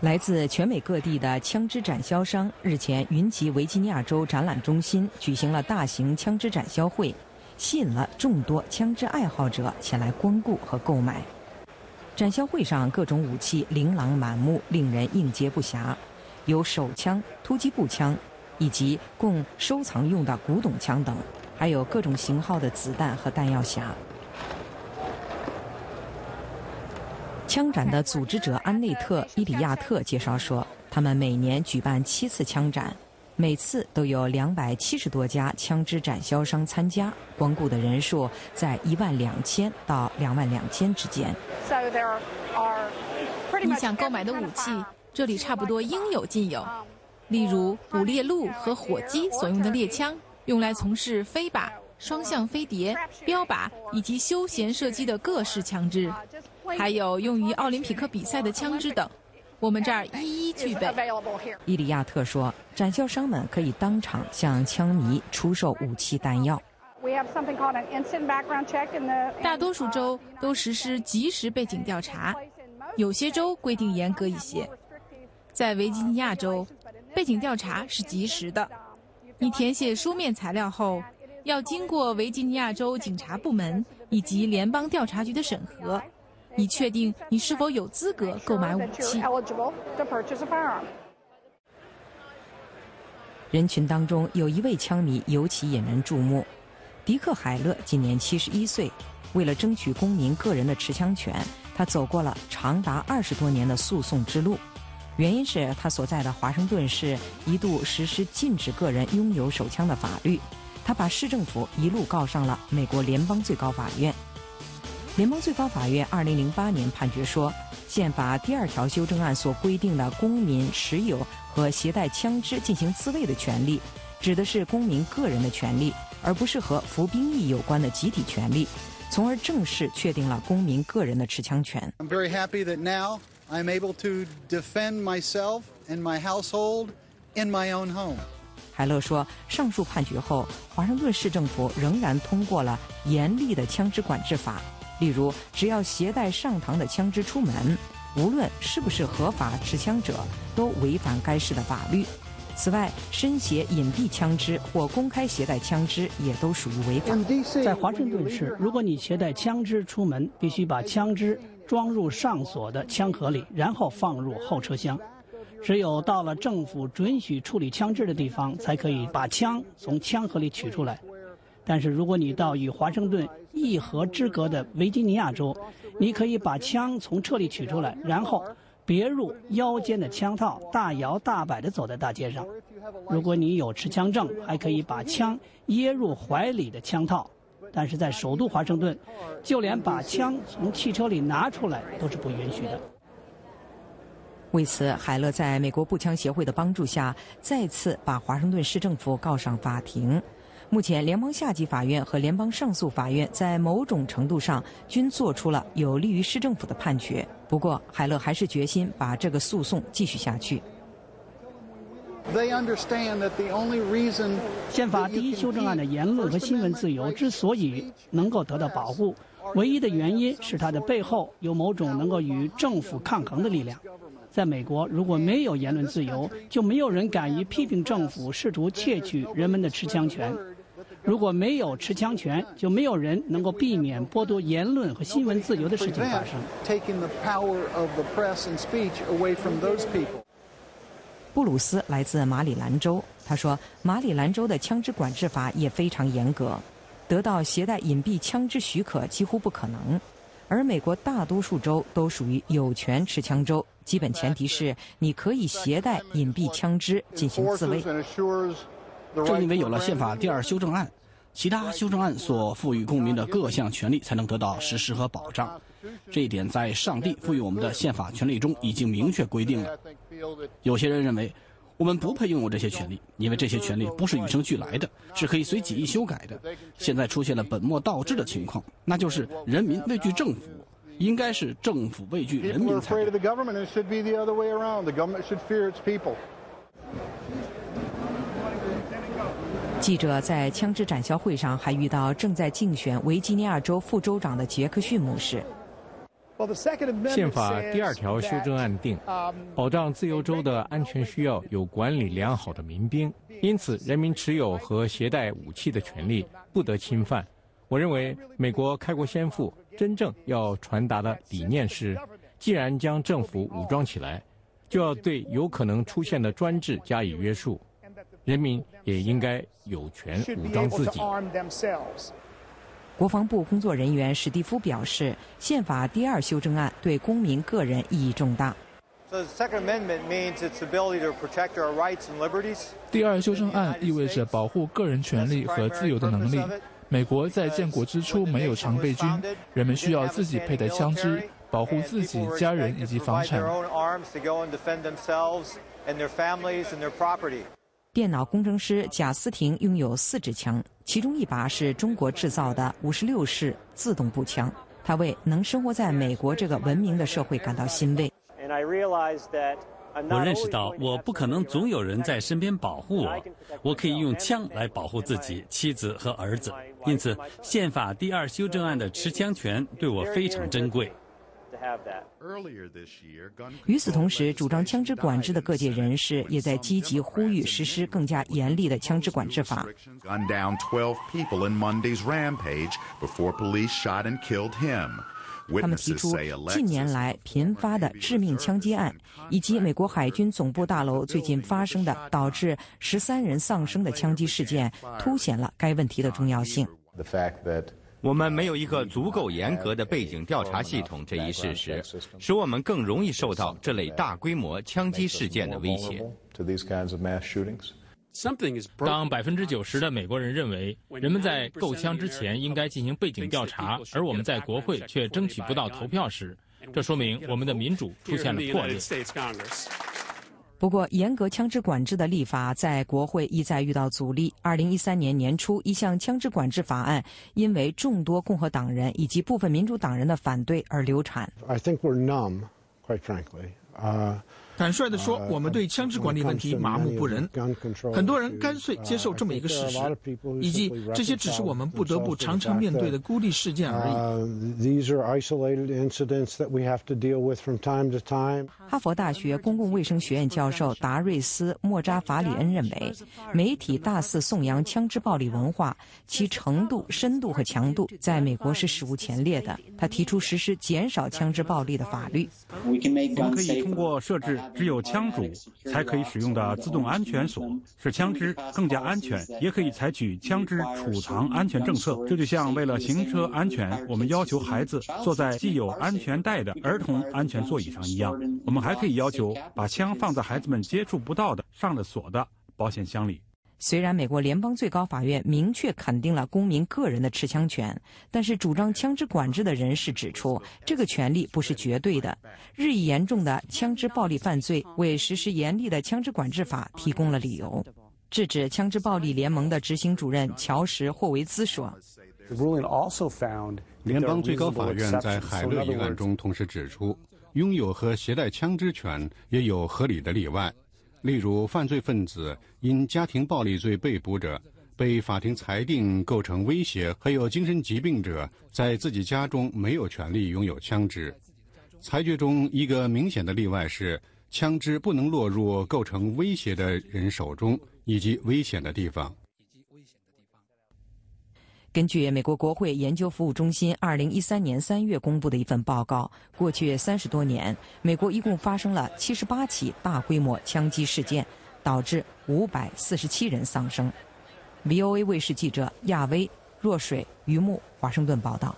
来自全美各地的枪支展销商日前云集维吉尼亚州展览中心，举行了大型枪支展销会，吸引了众多枪支爱好者前来光顾和购买。展销会上，各种武器琳琅满目，令人应接不暇，有手枪、突击步枪，以及供收藏用的古董枪等，还有各种型号的子弹和弹药匣。枪展的组织者安内特·伊里亚特介绍说，他们每年举办七次枪展，每次都有两百七十多家枪支展销商参加，光顾的人数在一万两千到两万两千之间。你想购买的武器，这里差不多应有尽有，例如捕猎鹿和火鸡所用的猎枪，用来从事飞靶、双向飞碟、标靶以及休闲射击的各式枪支。还有用于奥林匹克比赛的枪支等，我们这儿一一具备。伊里亚特说，展销商们可以当场向枪迷出售武器弹药。大多数州都实施即时背景调查，有些州规定严格一些。在维吉尼亚州，背景调查是及时的，你填写书面材料后，要经过维吉尼亚州警察部门以及联邦调查局的审核。以确定你是否有资格购买武器。人群当中有一位枪迷尤其引人注目，迪克·海勒今年七十一岁。为了争取公民个人的持枪权，他走过了长达二十多年的诉讼之路。原因是他所在的华盛顿市一度实施禁止个人拥有手枪的法律，他把市政府一路告上了美国联邦最高法院。联邦最高法院二零零八年判决说，宪法第二条修正案所规定的公民持有和携带枪支进行自卫的权利，指的是公民个人的权利，而不是和服兵役有关的集体权利，从而正式确定了公民个人的持枪权。I'm very happy that now I'm able to defend myself and my household in my own home. 海勒说，上述判决后，华盛顿市政府仍然通过了严厉的枪支管制法。例如，只要携带上膛的枪支出门，无论是不是合法持枪者，都违反该市的法律。此外，身携隐蔽枪支或公开携带枪支也都属于违法。在华盛顿市，如果你携带枪支出门，必须把枪支装入上锁的枪盒里，然后放入后车厢。只有到了政府准许处理枪支的地方，才可以把枪从枪盒里取出来。但是，如果你到与华盛顿一河之隔的维吉尼亚州，你可以把枪从车里取出来，然后别入腰间的枪套，大摇大摆地走在大街上。如果你有持枪证，还可以把枪掖入怀里的枪套。但是在首都华盛顿，就连把枪从汽车里拿出来都是不允许的。为此，海勒在美国步枪协会的帮助下，再次把华盛顿市政府告上法庭。目前，联邦下级法院和联邦上诉法院在某种程度上均做出了有利于市政府的判决。不过，海勒还是决心把这个诉讼继续下去。宪法第一修正案的言论和新闻自由之所以能够得到保护，唯一的原因是它的背后有某种能够与政府抗衡的力量。在美国，如果没有言论自由，就没有人敢于批评政府试图窃取人们的持枪权。如果没有持枪权，就没有人能够避免剥夺言论和新闻自由的事情发生。布鲁斯来自马里兰州，他说，马里兰州的枪支管制法也非常严格，得到携带隐蔽枪支许可几乎不可能。而美国大多数州都属于有权持枪州，基本前提是你可以携带隐蔽枪支进行自卫。正因为有了宪法第二修正案，其他修正案所赋予公民的各项权利才能得到实施和保障。这一点在上帝赋予我们的宪法权利中已经明确规定了。有些人认为，我们不配拥有这些权利，因为这些权利不是与生俱来的，是可以随己意修改的。现在出现了本末倒置的情况，那就是人民畏惧政府，应该是政府畏惧人民才。记者在枪支展销会上还遇到正在竞选维吉尼亚州副州长的杰克逊牧师。宪法第二条修正案定，保障自由州的安全需要有管理良好的民兵，因此人民持有和携带武器的权利不得侵犯。我认为美国开国先父真正要传达的理念是：既然将政府武装起来，就要对有可能出现的专制加以约束，人民也应该有权武装自己。国防部工作人员史蒂夫表示，宪法第二修正案对公民个人意义重大。第二修正案意味着保护个人权利和自由的能力。美国在建国之初没有常备军，人们需要自己佩戴枪支，保护自己、家人以及房产。电脑工程师贾斯廷拥有四支枪，其中一把是中国制造的五十六式自动步枪。他为能生活在美国这个文明的社会感到欣慰。我认识到，我不可能总有人在身边保护我，我可以用枪来保护自己、妻子和儿子。因此，宪法第二修正案的持枪权对我非常珍贵。与此同时，主张枪支管制的各界人士也在积极呼吁实施更加严厉的枪支管制法。他们提出，近年来频发的致命枪击案，以及美国海军总部大楼最近发生的导致十三人丧生的枪击事件，凸显了该问题的重要性。我们没有一个足够严格的背景调查系统，这一事实使我们更容易受到这类大规模枪击事件的威胁。当百分之九十的美国人认为人们在购枪之前应该进行背景调查，而我们在国会却争取不到投票时，这说明我们的民主出现了破裂。不过，严格枪支管制的立法在国会一再遇到阻力。二零一三年年初，一项枪支管制法案因为众多共和党人以及部分民主党人的反对而流产。I think we're numb, quite frankly. 坦率地说，我们对枪支管理问题麻木不仁。很多人干脆接受这么一个事实，以及这些只是我们不得不常常面对的孤立事件而已。哈佛大学公共卫生学院教授达瑞斯·莫扎法里恩认为，媒体大肆颂扬枪支暴力文化，其程度、深度和强度在美国是史无前例的。他提出实施减少枪支暴力的法律。我们可以通过设置只有枪主才可以使用的自动安全锁，使枪支更加安全；也可以采取枪支储藏安全政策。这就像为了行车安全，我们要求孩子坐在系有安全带的儿童安全座椅上一样。我们还可以要求把枪放在孩子们接触不到的、上了锁的保险箱里。虽然美国联邦最高法院明确肯定了公民个人的持枪权，但是主张枪支管制的人士指出，这个权利不是绝对的。日益严重的枪支暴力犯罪为实施严厉的枪支管制法提供了理由。制止枪支暴力联盟的执行主任乔什·霍维兹说：“联邦最高法院在海勒一案中同时指出，拥有和携带枪支权也有合理的例外。”例如，犯罪分子因家庭暴力罪被捕者被法庭裁定构成威胁，还有精神疾病者在自己家中没有权利拥有枪支。裁决中一个明显的例外是，枪支不能落入构成威胁的人手中以及危险的地方。根据美国国会研究服务中心二零一三年三月公布的一份报告，过去三十多年，美国一共发生了七十八起大规模枪击事件，导致五百四十七人丧生。VOA 卫视记者亚威、若水、于木华盛顿报道。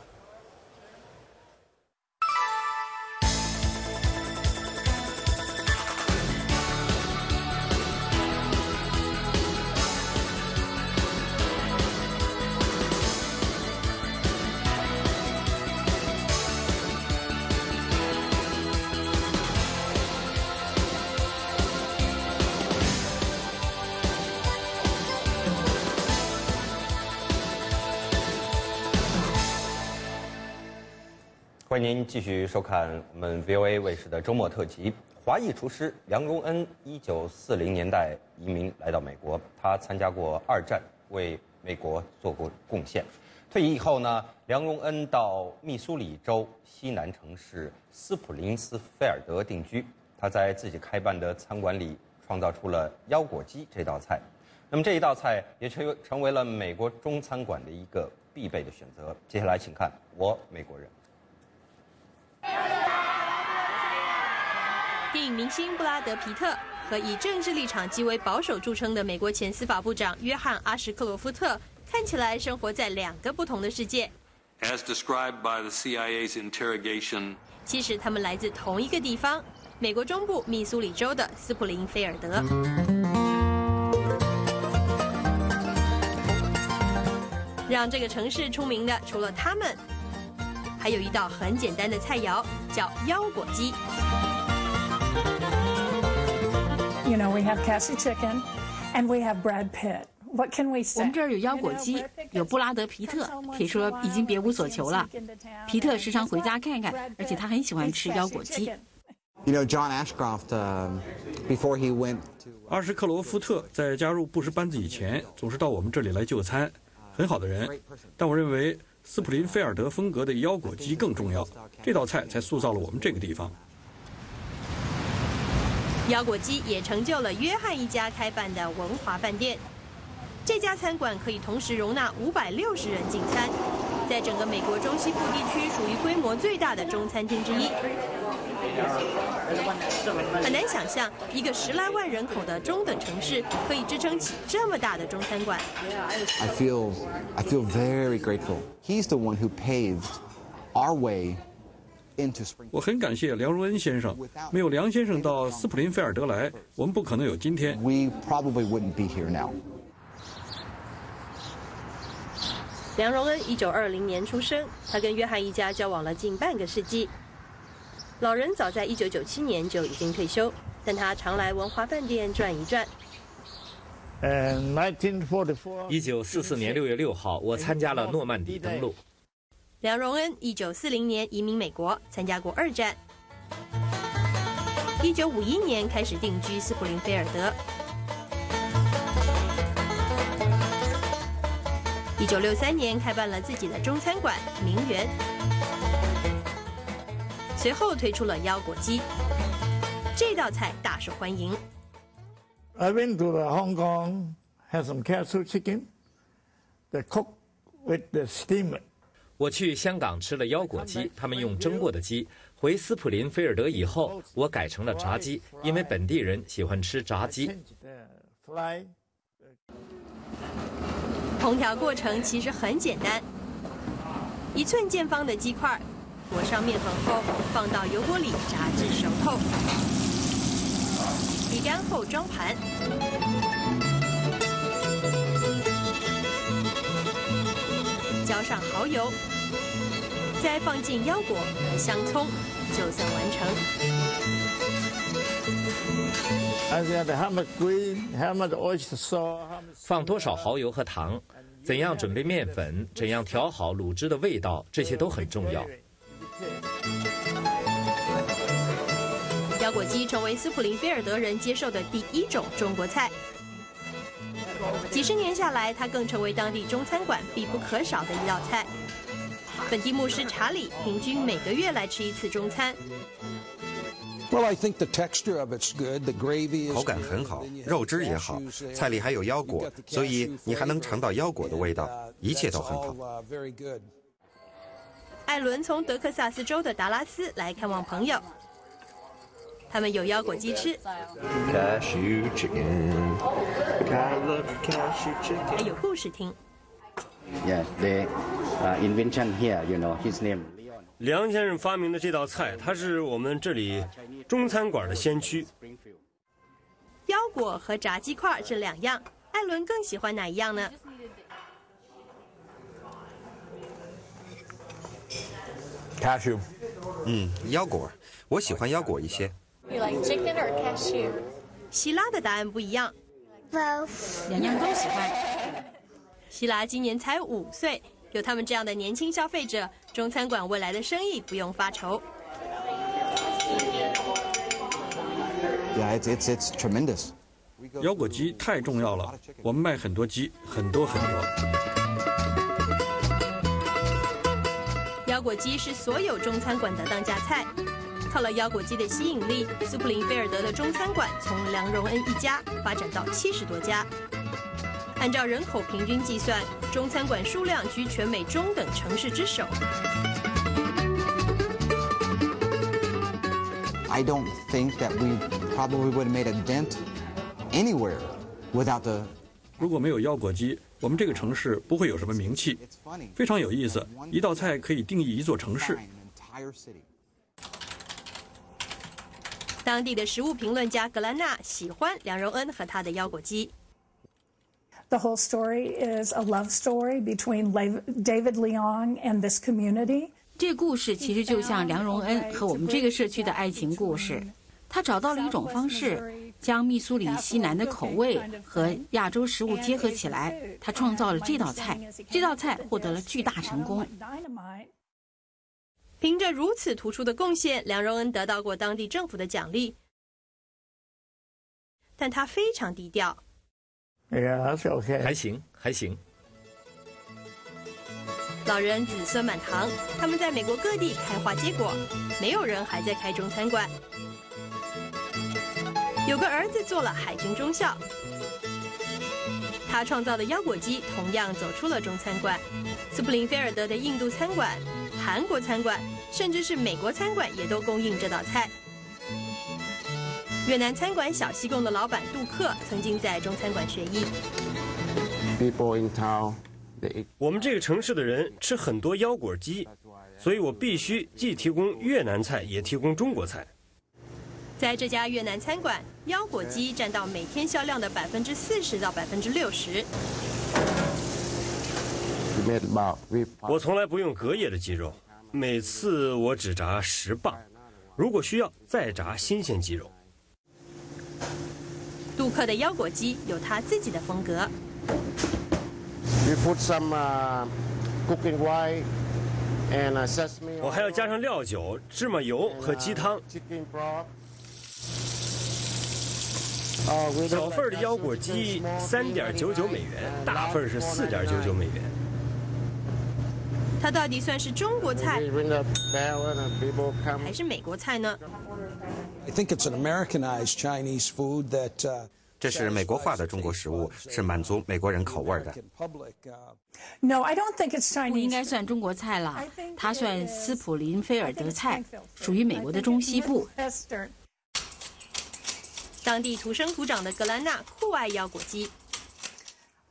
欢迎您继续收看我们 VOA 卫视的周末特辑。华裔厨师梁荣恩，一九四零年代移民来到美国，他参加过二战，为美国做过贡献。退役以后呢，梁荣恩到密苏里州西南城市斯普林斯菲尔德定居。他在自己开办的餐馆里创造出了腰果鸡这道菜。那么这一道菜也成为成为了美国中餐馆的一个必备的选择。接下来，请看我美国人。电影明星布拉德·皮特和以政治立场极为保守著称的美国前司法部长约翰·阿什克罗夫特，看起来生活在两个不同的世界。As described by the CIA's interrogation，其实他们来自同一个地方——美国中部密苏里州的斯普林菲尔德。让这个城市出名的，除了他们，还有一道很简单的菜肴，叫腰果鸡。You know, we have Cassie chicken, and we have Brad Pitt. What can we say? 我们这儿有腰果鸡，有布拉德皮特，可以说已经别无所求了。皮特时常回家看看，而且他很喜欢吃腰果鸡。You know, John Ashcroft, before he went 阿什克罗夫特在加入布什班子以前，总是到我们这里来就餐，很好的人。但我认为斯普林菲尔德风格的腰果鸡更重要，这道菜才塑造了我们这个地方。腰果鸡也成就了约翰一家开办的文华饭店。这家餐馆可以同时容纳五百六十人进餐，在整个美国中西部地区属于规模最大的中餐厅之一。很难想象一个十来万人口的中等城市可以支撑起这么大的中餐馆。I feel, I feel very grateful. He's the one who paved our way. 我很感谢梁荣恩先生，没有梁先生到斯普林菲尔德来，我们不可能有今天。We probably wouldn't be here now. 梁荣恩一九二零年出生，他跟约翰一家交往了近半个世纪。老人早在一九九七年就已经退休，但他常来文华饭店转一转。一九四四年六月六号，我参加了诺曼底登陆。梁荣恩一九四零年移民美国，参加过二战。一九五一年开始定居斯普林菲尔德。一九六三年开办了自己的中餐馆名园，随后推出了腰果鸡，这道菜大受欢迎。I went to the Hong Kong, had some castle chicken, the cook with the steamer. 我去香港吃了腰果鸡，他们用蒸过的鸡。回斯普林菲尔德以后，我改成了炸鸡，因为本地人喜欢吃炸鸡。烹调过程其实很简单：一寸见方的鸡块，裹上面粉后，放到油锅里炸至熟透，沥干后装盘。浇上蚝油，再放进腰果和香葱，就算完成。放多少蚝油和糖？怎样准备面粉？怎样调好卤汁的味道？这些都很重要。腰果鸡成为斯普林菲尔德人接受的第一种中国菜。几十年下来，它更成为当地中餐馆必不可少的一道菜。本地牧师查理平均每个月来吃一次中餐。口感很好，肉汁也好，菜里还有腰果，所以你还能尝到腰果的味道，一切都很好。艾伦从德克萨斯州的达拉斯来看望朋友。他们有腰果鸡吃，还有故事听。梁先生发明的这道菜，他是我们这里中餐馆的先驱。腰果和炸鸡块这两样，艾伦更喜欢哪一样呢？Cashew，嗯，腰果，我喜欢腰果一些。You like chicken or cashew？希拉的答案不一样。Both，两样都喜欢。希拉今年才五岁，有他们这样的年轻消费者，中餐馆未来的生意不用发愁。Yeah, it's it's it's tremendous. 腰果鸡太重要了，我们卖很多鸡，很多很多。果鸡是所有中餐馆的当家菜。靠了腰果鸡的吸引力，斯普林菲尔德的中餐馆从梁荣恩一家发展到七十多家。按照人口平均计算，中餐馆数量居全美中等城市之首。I don't think that we probably would have made a dent anywhere without the. 如果没有腰果鸡，我们这个城市不会有什么名气。非常有意思，一道菜可以定义一座城市。当地的食物评论家格兰纳喜欢梁荣恩和他的腰果鸡。The whole story is a love story between David Leong and this community. 这故事其实就像梁荣恩和我们这个社区的爱情故事。他找到了一种方式，将密苏里西南的口味和亚洲食物结合起来，他创造了这道菜。这道菜获得了巨大成功。凭着如此突出的贡献，梁荣恩得到过当地政府的奖励，但他非常低调。还行，还行。老人子孙满堂，他们在美国各地开花结果，没有人还在开中餐馆。有个儿子做了海军中校，他创造的腰果鸡同样走出了中餐馆。斯普林菲尔德的印度餐馆。韩国餐馆，甚至是美国餐馆也都供应这道菜。越南餐馆小西贡的老板杜克曾经在中餐馆学艺。我们这个城市的人吃很多腰果鸡，所以我必须既提供越南菜，也提供中国菜。在这家越南餐馆，腰果鸡占到每天销量的百分之四十到百分之六十。我从来不用隔夜的鸡肉，每次我只炸十磅，如果需要再炸新鲜鸡肉。杜克的腰果鸡有他自己的风格。我还要加上料酒、芝麻油和鸡汤。小份的腰果鸡三点九九美元，大份是四点九九美元。它到底算是中国菜还是美国菜呢？这是美国化的中国食物，是满足美国人口味的。不应该算中国菜了，它算斯普林菲尔德菜，属于美国的中西部。当地土生土长的格兰纳酷爱腰果鸡。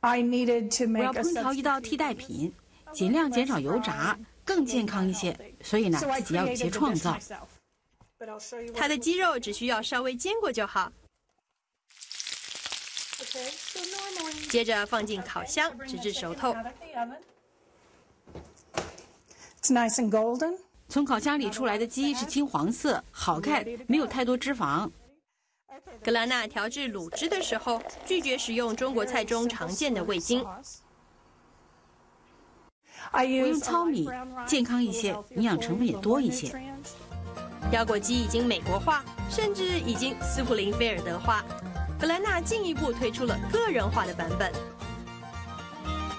我要烹调一道替代品。尽量减少油炸，更健康一些。所以呢，自己要有些创造。它的鸡肉只需要稍微煎过就好。接着放进烤箱，直至熟透。从烤箱里出来的鸡是金黄色，好看，没有太多脂肪。格兰纳调制卤汁的时候，拒绝使用中国菜中常见的味精。我用糙米，健康一些，营养成分也多一些。腰果鸡已经美国化，甚至已经斯普林菲尔德化。格兰纳进一步推出了个人化的版本。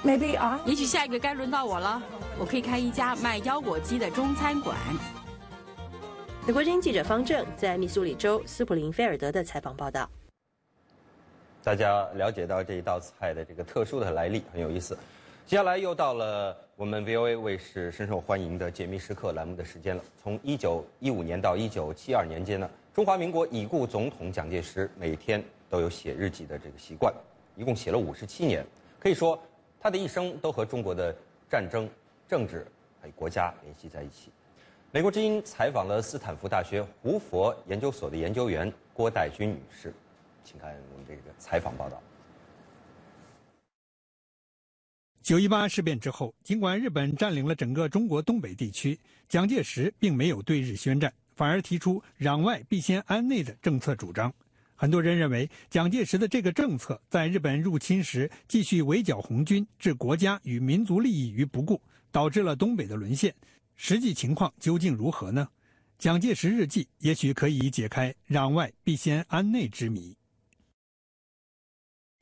Maybe 啊，也许下一个该轮到我了。我可以开一家卖腰果鸡的中餐馆。美国之音记者方正在密苏里州斯普林菲尔德的采访报道。大家了解到这一道菜的这个特殊的来历，很有意思。接下来又到了我们 VOA 卫视深受欢迎的解密时刻栏目的时间了。从1915年到1972年间呢，中华民国已故总统蒋介石每天都有写日记的这个习惯，一共写了57年。可以说，他的一生都和中国的战争、政治还有国家联系在一起。美国之音采访了斯坦福大学胡佛研究所的研究员郭代军女士，请看我们这个采访报道。九一八事变之后，尽管日本占领了整个中国东北地区，蒋介石并没有对日宣战，反而提出“攘外必先安内”的政策主张。很多人认为，蒋介石的这个政策在日本入侵时继续围剿红军，置国家与民族利益于不顾，导致了东北的沦陷。实际情况究竟如何呢？蒋介石日记也许可以解开攘外必先安内之谜。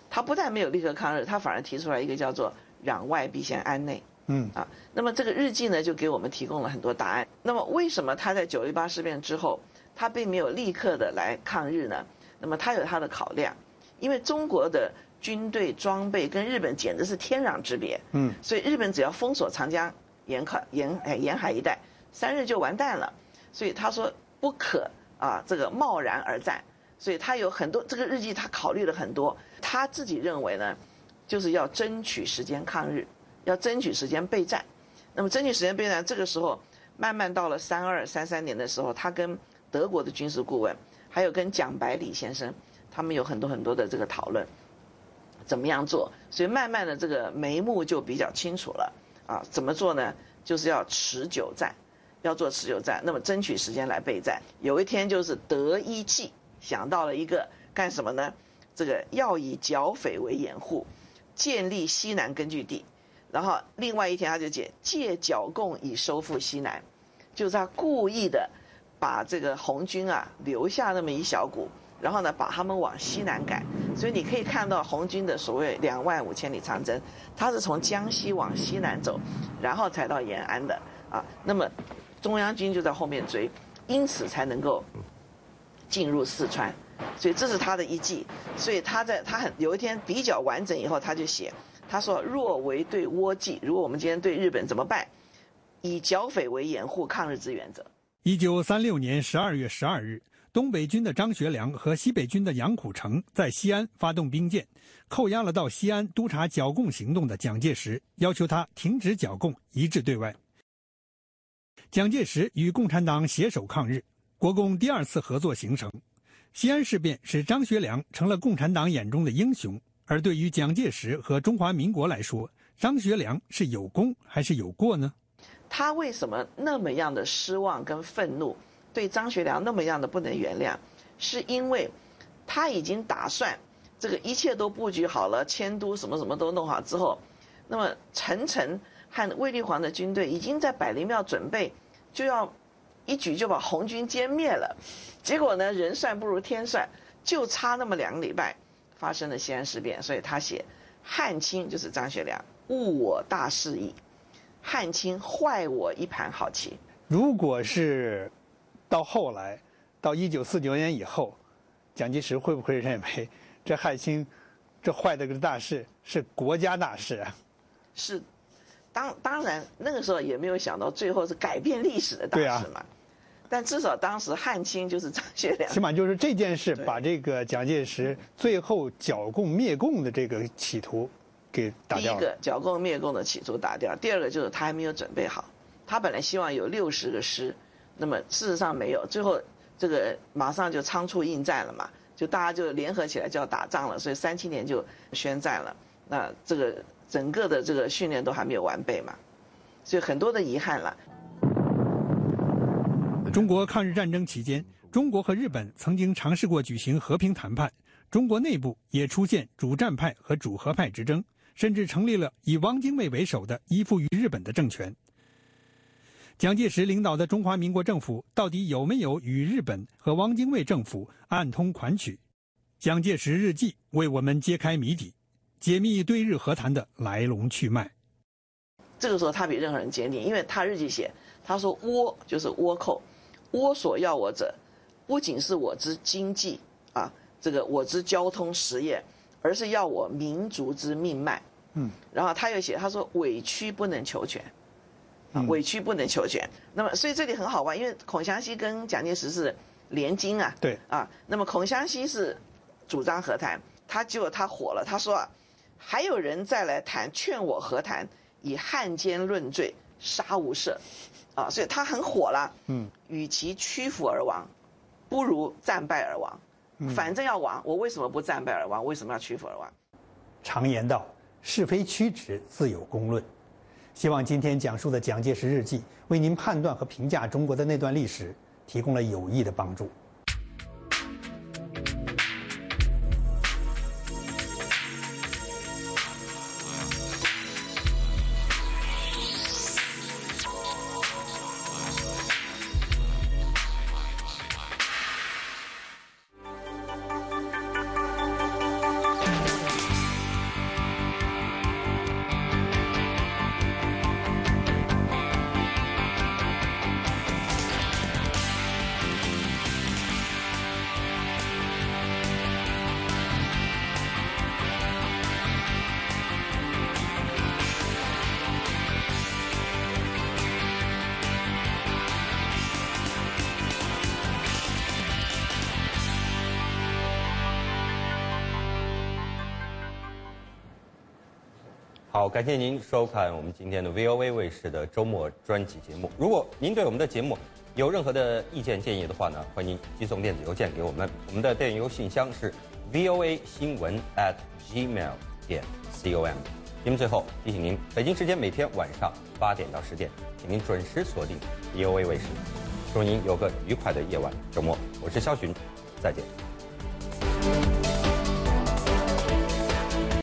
他不但没有立刻抗日，他反而提出来一个叫做“攘外必先安内”。嗯啊，那么这个日记呢，就给我们提供了很多答案。那么为什么他在九一八事变之后，他并没有立刻的来抗日呢？那么他有他的考量，因为中国的军队装备跟日本简直是天壤之别。嗯，所以日本只要封锁长江沿海沿哎沿海一带，三日就完蛋了。所以他说不可啊，这个贸然而战。所以他有很多这个日记，他考虑了很多。他自己认为呢，就是要争取时间抗日。要争取时间备战，那么争取时间备战，这个时候慢慢到了三二三三年的时候，他跟德国的军事顾问，还有跟蒋百里先生，他们有很多很多的这个讨论，怎么样做？所以慢慢的这个眉目就比较清楚了啊。怎么做呢？就是要持久战，要做持久战，那么争取时间来备战。有一天就是得一计，想到了一个干什么呢？这个要以剿匪为掩护，建立西南根据地。然后另外一天他就解借剿共以收复西南，就是他故意的把这个红军啊留下那么一小股，然后呢把他们往西南赶。所以你可以看到红军的所谓两万五千里长征，他是从江西往西南走，然后才到延安的啊。那么中央军就在后面追，因此才能够进入四川。所以这是他的一计。所以他在他很有一天比较完整以后，他就写。他说：“若为对倭计，如果我们今天对日本怎么办？以剿匪为掩护抗日之原则。”一九三六年十二月十二日，东北军的张学良和西北军的杨虎城在西安发动兵谏，扣押了到西安督察剿共行动的蒋介石，要求他停止剿共，一致对外。蒋介石与共产党携手抗日，国共第二次合作形成。西安事变使张学良成了共产党眼中的英雄。而对于蒋介石和中华民国来说，张学良是有功还是有过呢？他为什么那么样的失望跟愤怒，对张学良那么样的不能原谅，是因为他已经打算这个一切都布局好了，迁都什么什么都弄好之后，那么陈诚和卫立煌的军队已经在百灵庙准备，就要一举就把红军歼灭了，结果呢，人算不如天算，就差那么两个礼拜。发生了西安事变，所以他写汉卿就是张学良误我大事矣，汉卿坏我一盘好棋。如果是到后来，到一九四九年以后，蒋介石会不会认为 这汉卿这坏的个大事是国家大事啊？是，当当然那个时候也没有想到最后是改变历史的大事嘛。但至少当时汉卿就是张学良，起码就是这件事把这个蒋介石最后剿共灭共的这个企图给打掉第一个剿共灭共的企图打掉，第二个就是他还没有准备好。他本来希望有六十个师，那么事实上没有，最后这个马上就仓促应战了嘛，就大家就联合起来就要打仗了，所以三七年就宣战了。那这个整个的这个训练都还没有完备嘛，所以很多的遗憾了。中国抗日战争期间，中国和日本曾经尝试过举行和平谈判，中国内部也出现主战派和主和派之争，甚至成立了以汪精卫为首的依附于日本的政权。蒋介石领导的中华民国政府到底有没有与日本和汪精卫政府暗通款曲？蒋介石日记为我们揭开谜底，解密对日和谈的来龙去脉。这个时候他比任何人坚定，因为他日记写，他说倭就是倭寇。倭所要我者，不仅是我之经济啊，这个我之交通实业，而是要我民族之命脉。嗯，然后他又写，他说委屈不能求全，啊，委屈不能求全。那么，所以这里很好玩，因为孔祥熙跟蒋介石是联金啊。对。啊，那么孔祥熙是主张和谈，他结果他火了，他说啊，还有人再来谈，劝我和谈，以汉奸论罪，杀无赦。啊，所以他很火了。嗯，与其屈服而亡，不如战败而亡。反正要亡，我为什么不战败而亡？为什么要屈服而亡？常言道，是非曲直自有公论。希望今天讲述的蒋介石日记，为您判断和评价中国的那段历史提供了有益的帮助。感谢您收看我们今天的 VOA 卫视的周末专辑节目。如果您对我们的节目有任何的意见建议的话呢，欢迎您寄送电子邮件给我们，我们的电邮信箱是 VOA 新闻 at gmail 点 com。节目最后提醒您，北京时间每天晚上八点到十点，请您准时锁定 VOA 卫视。祝您有个愉快的夜晚周末，我是肖寻，再见。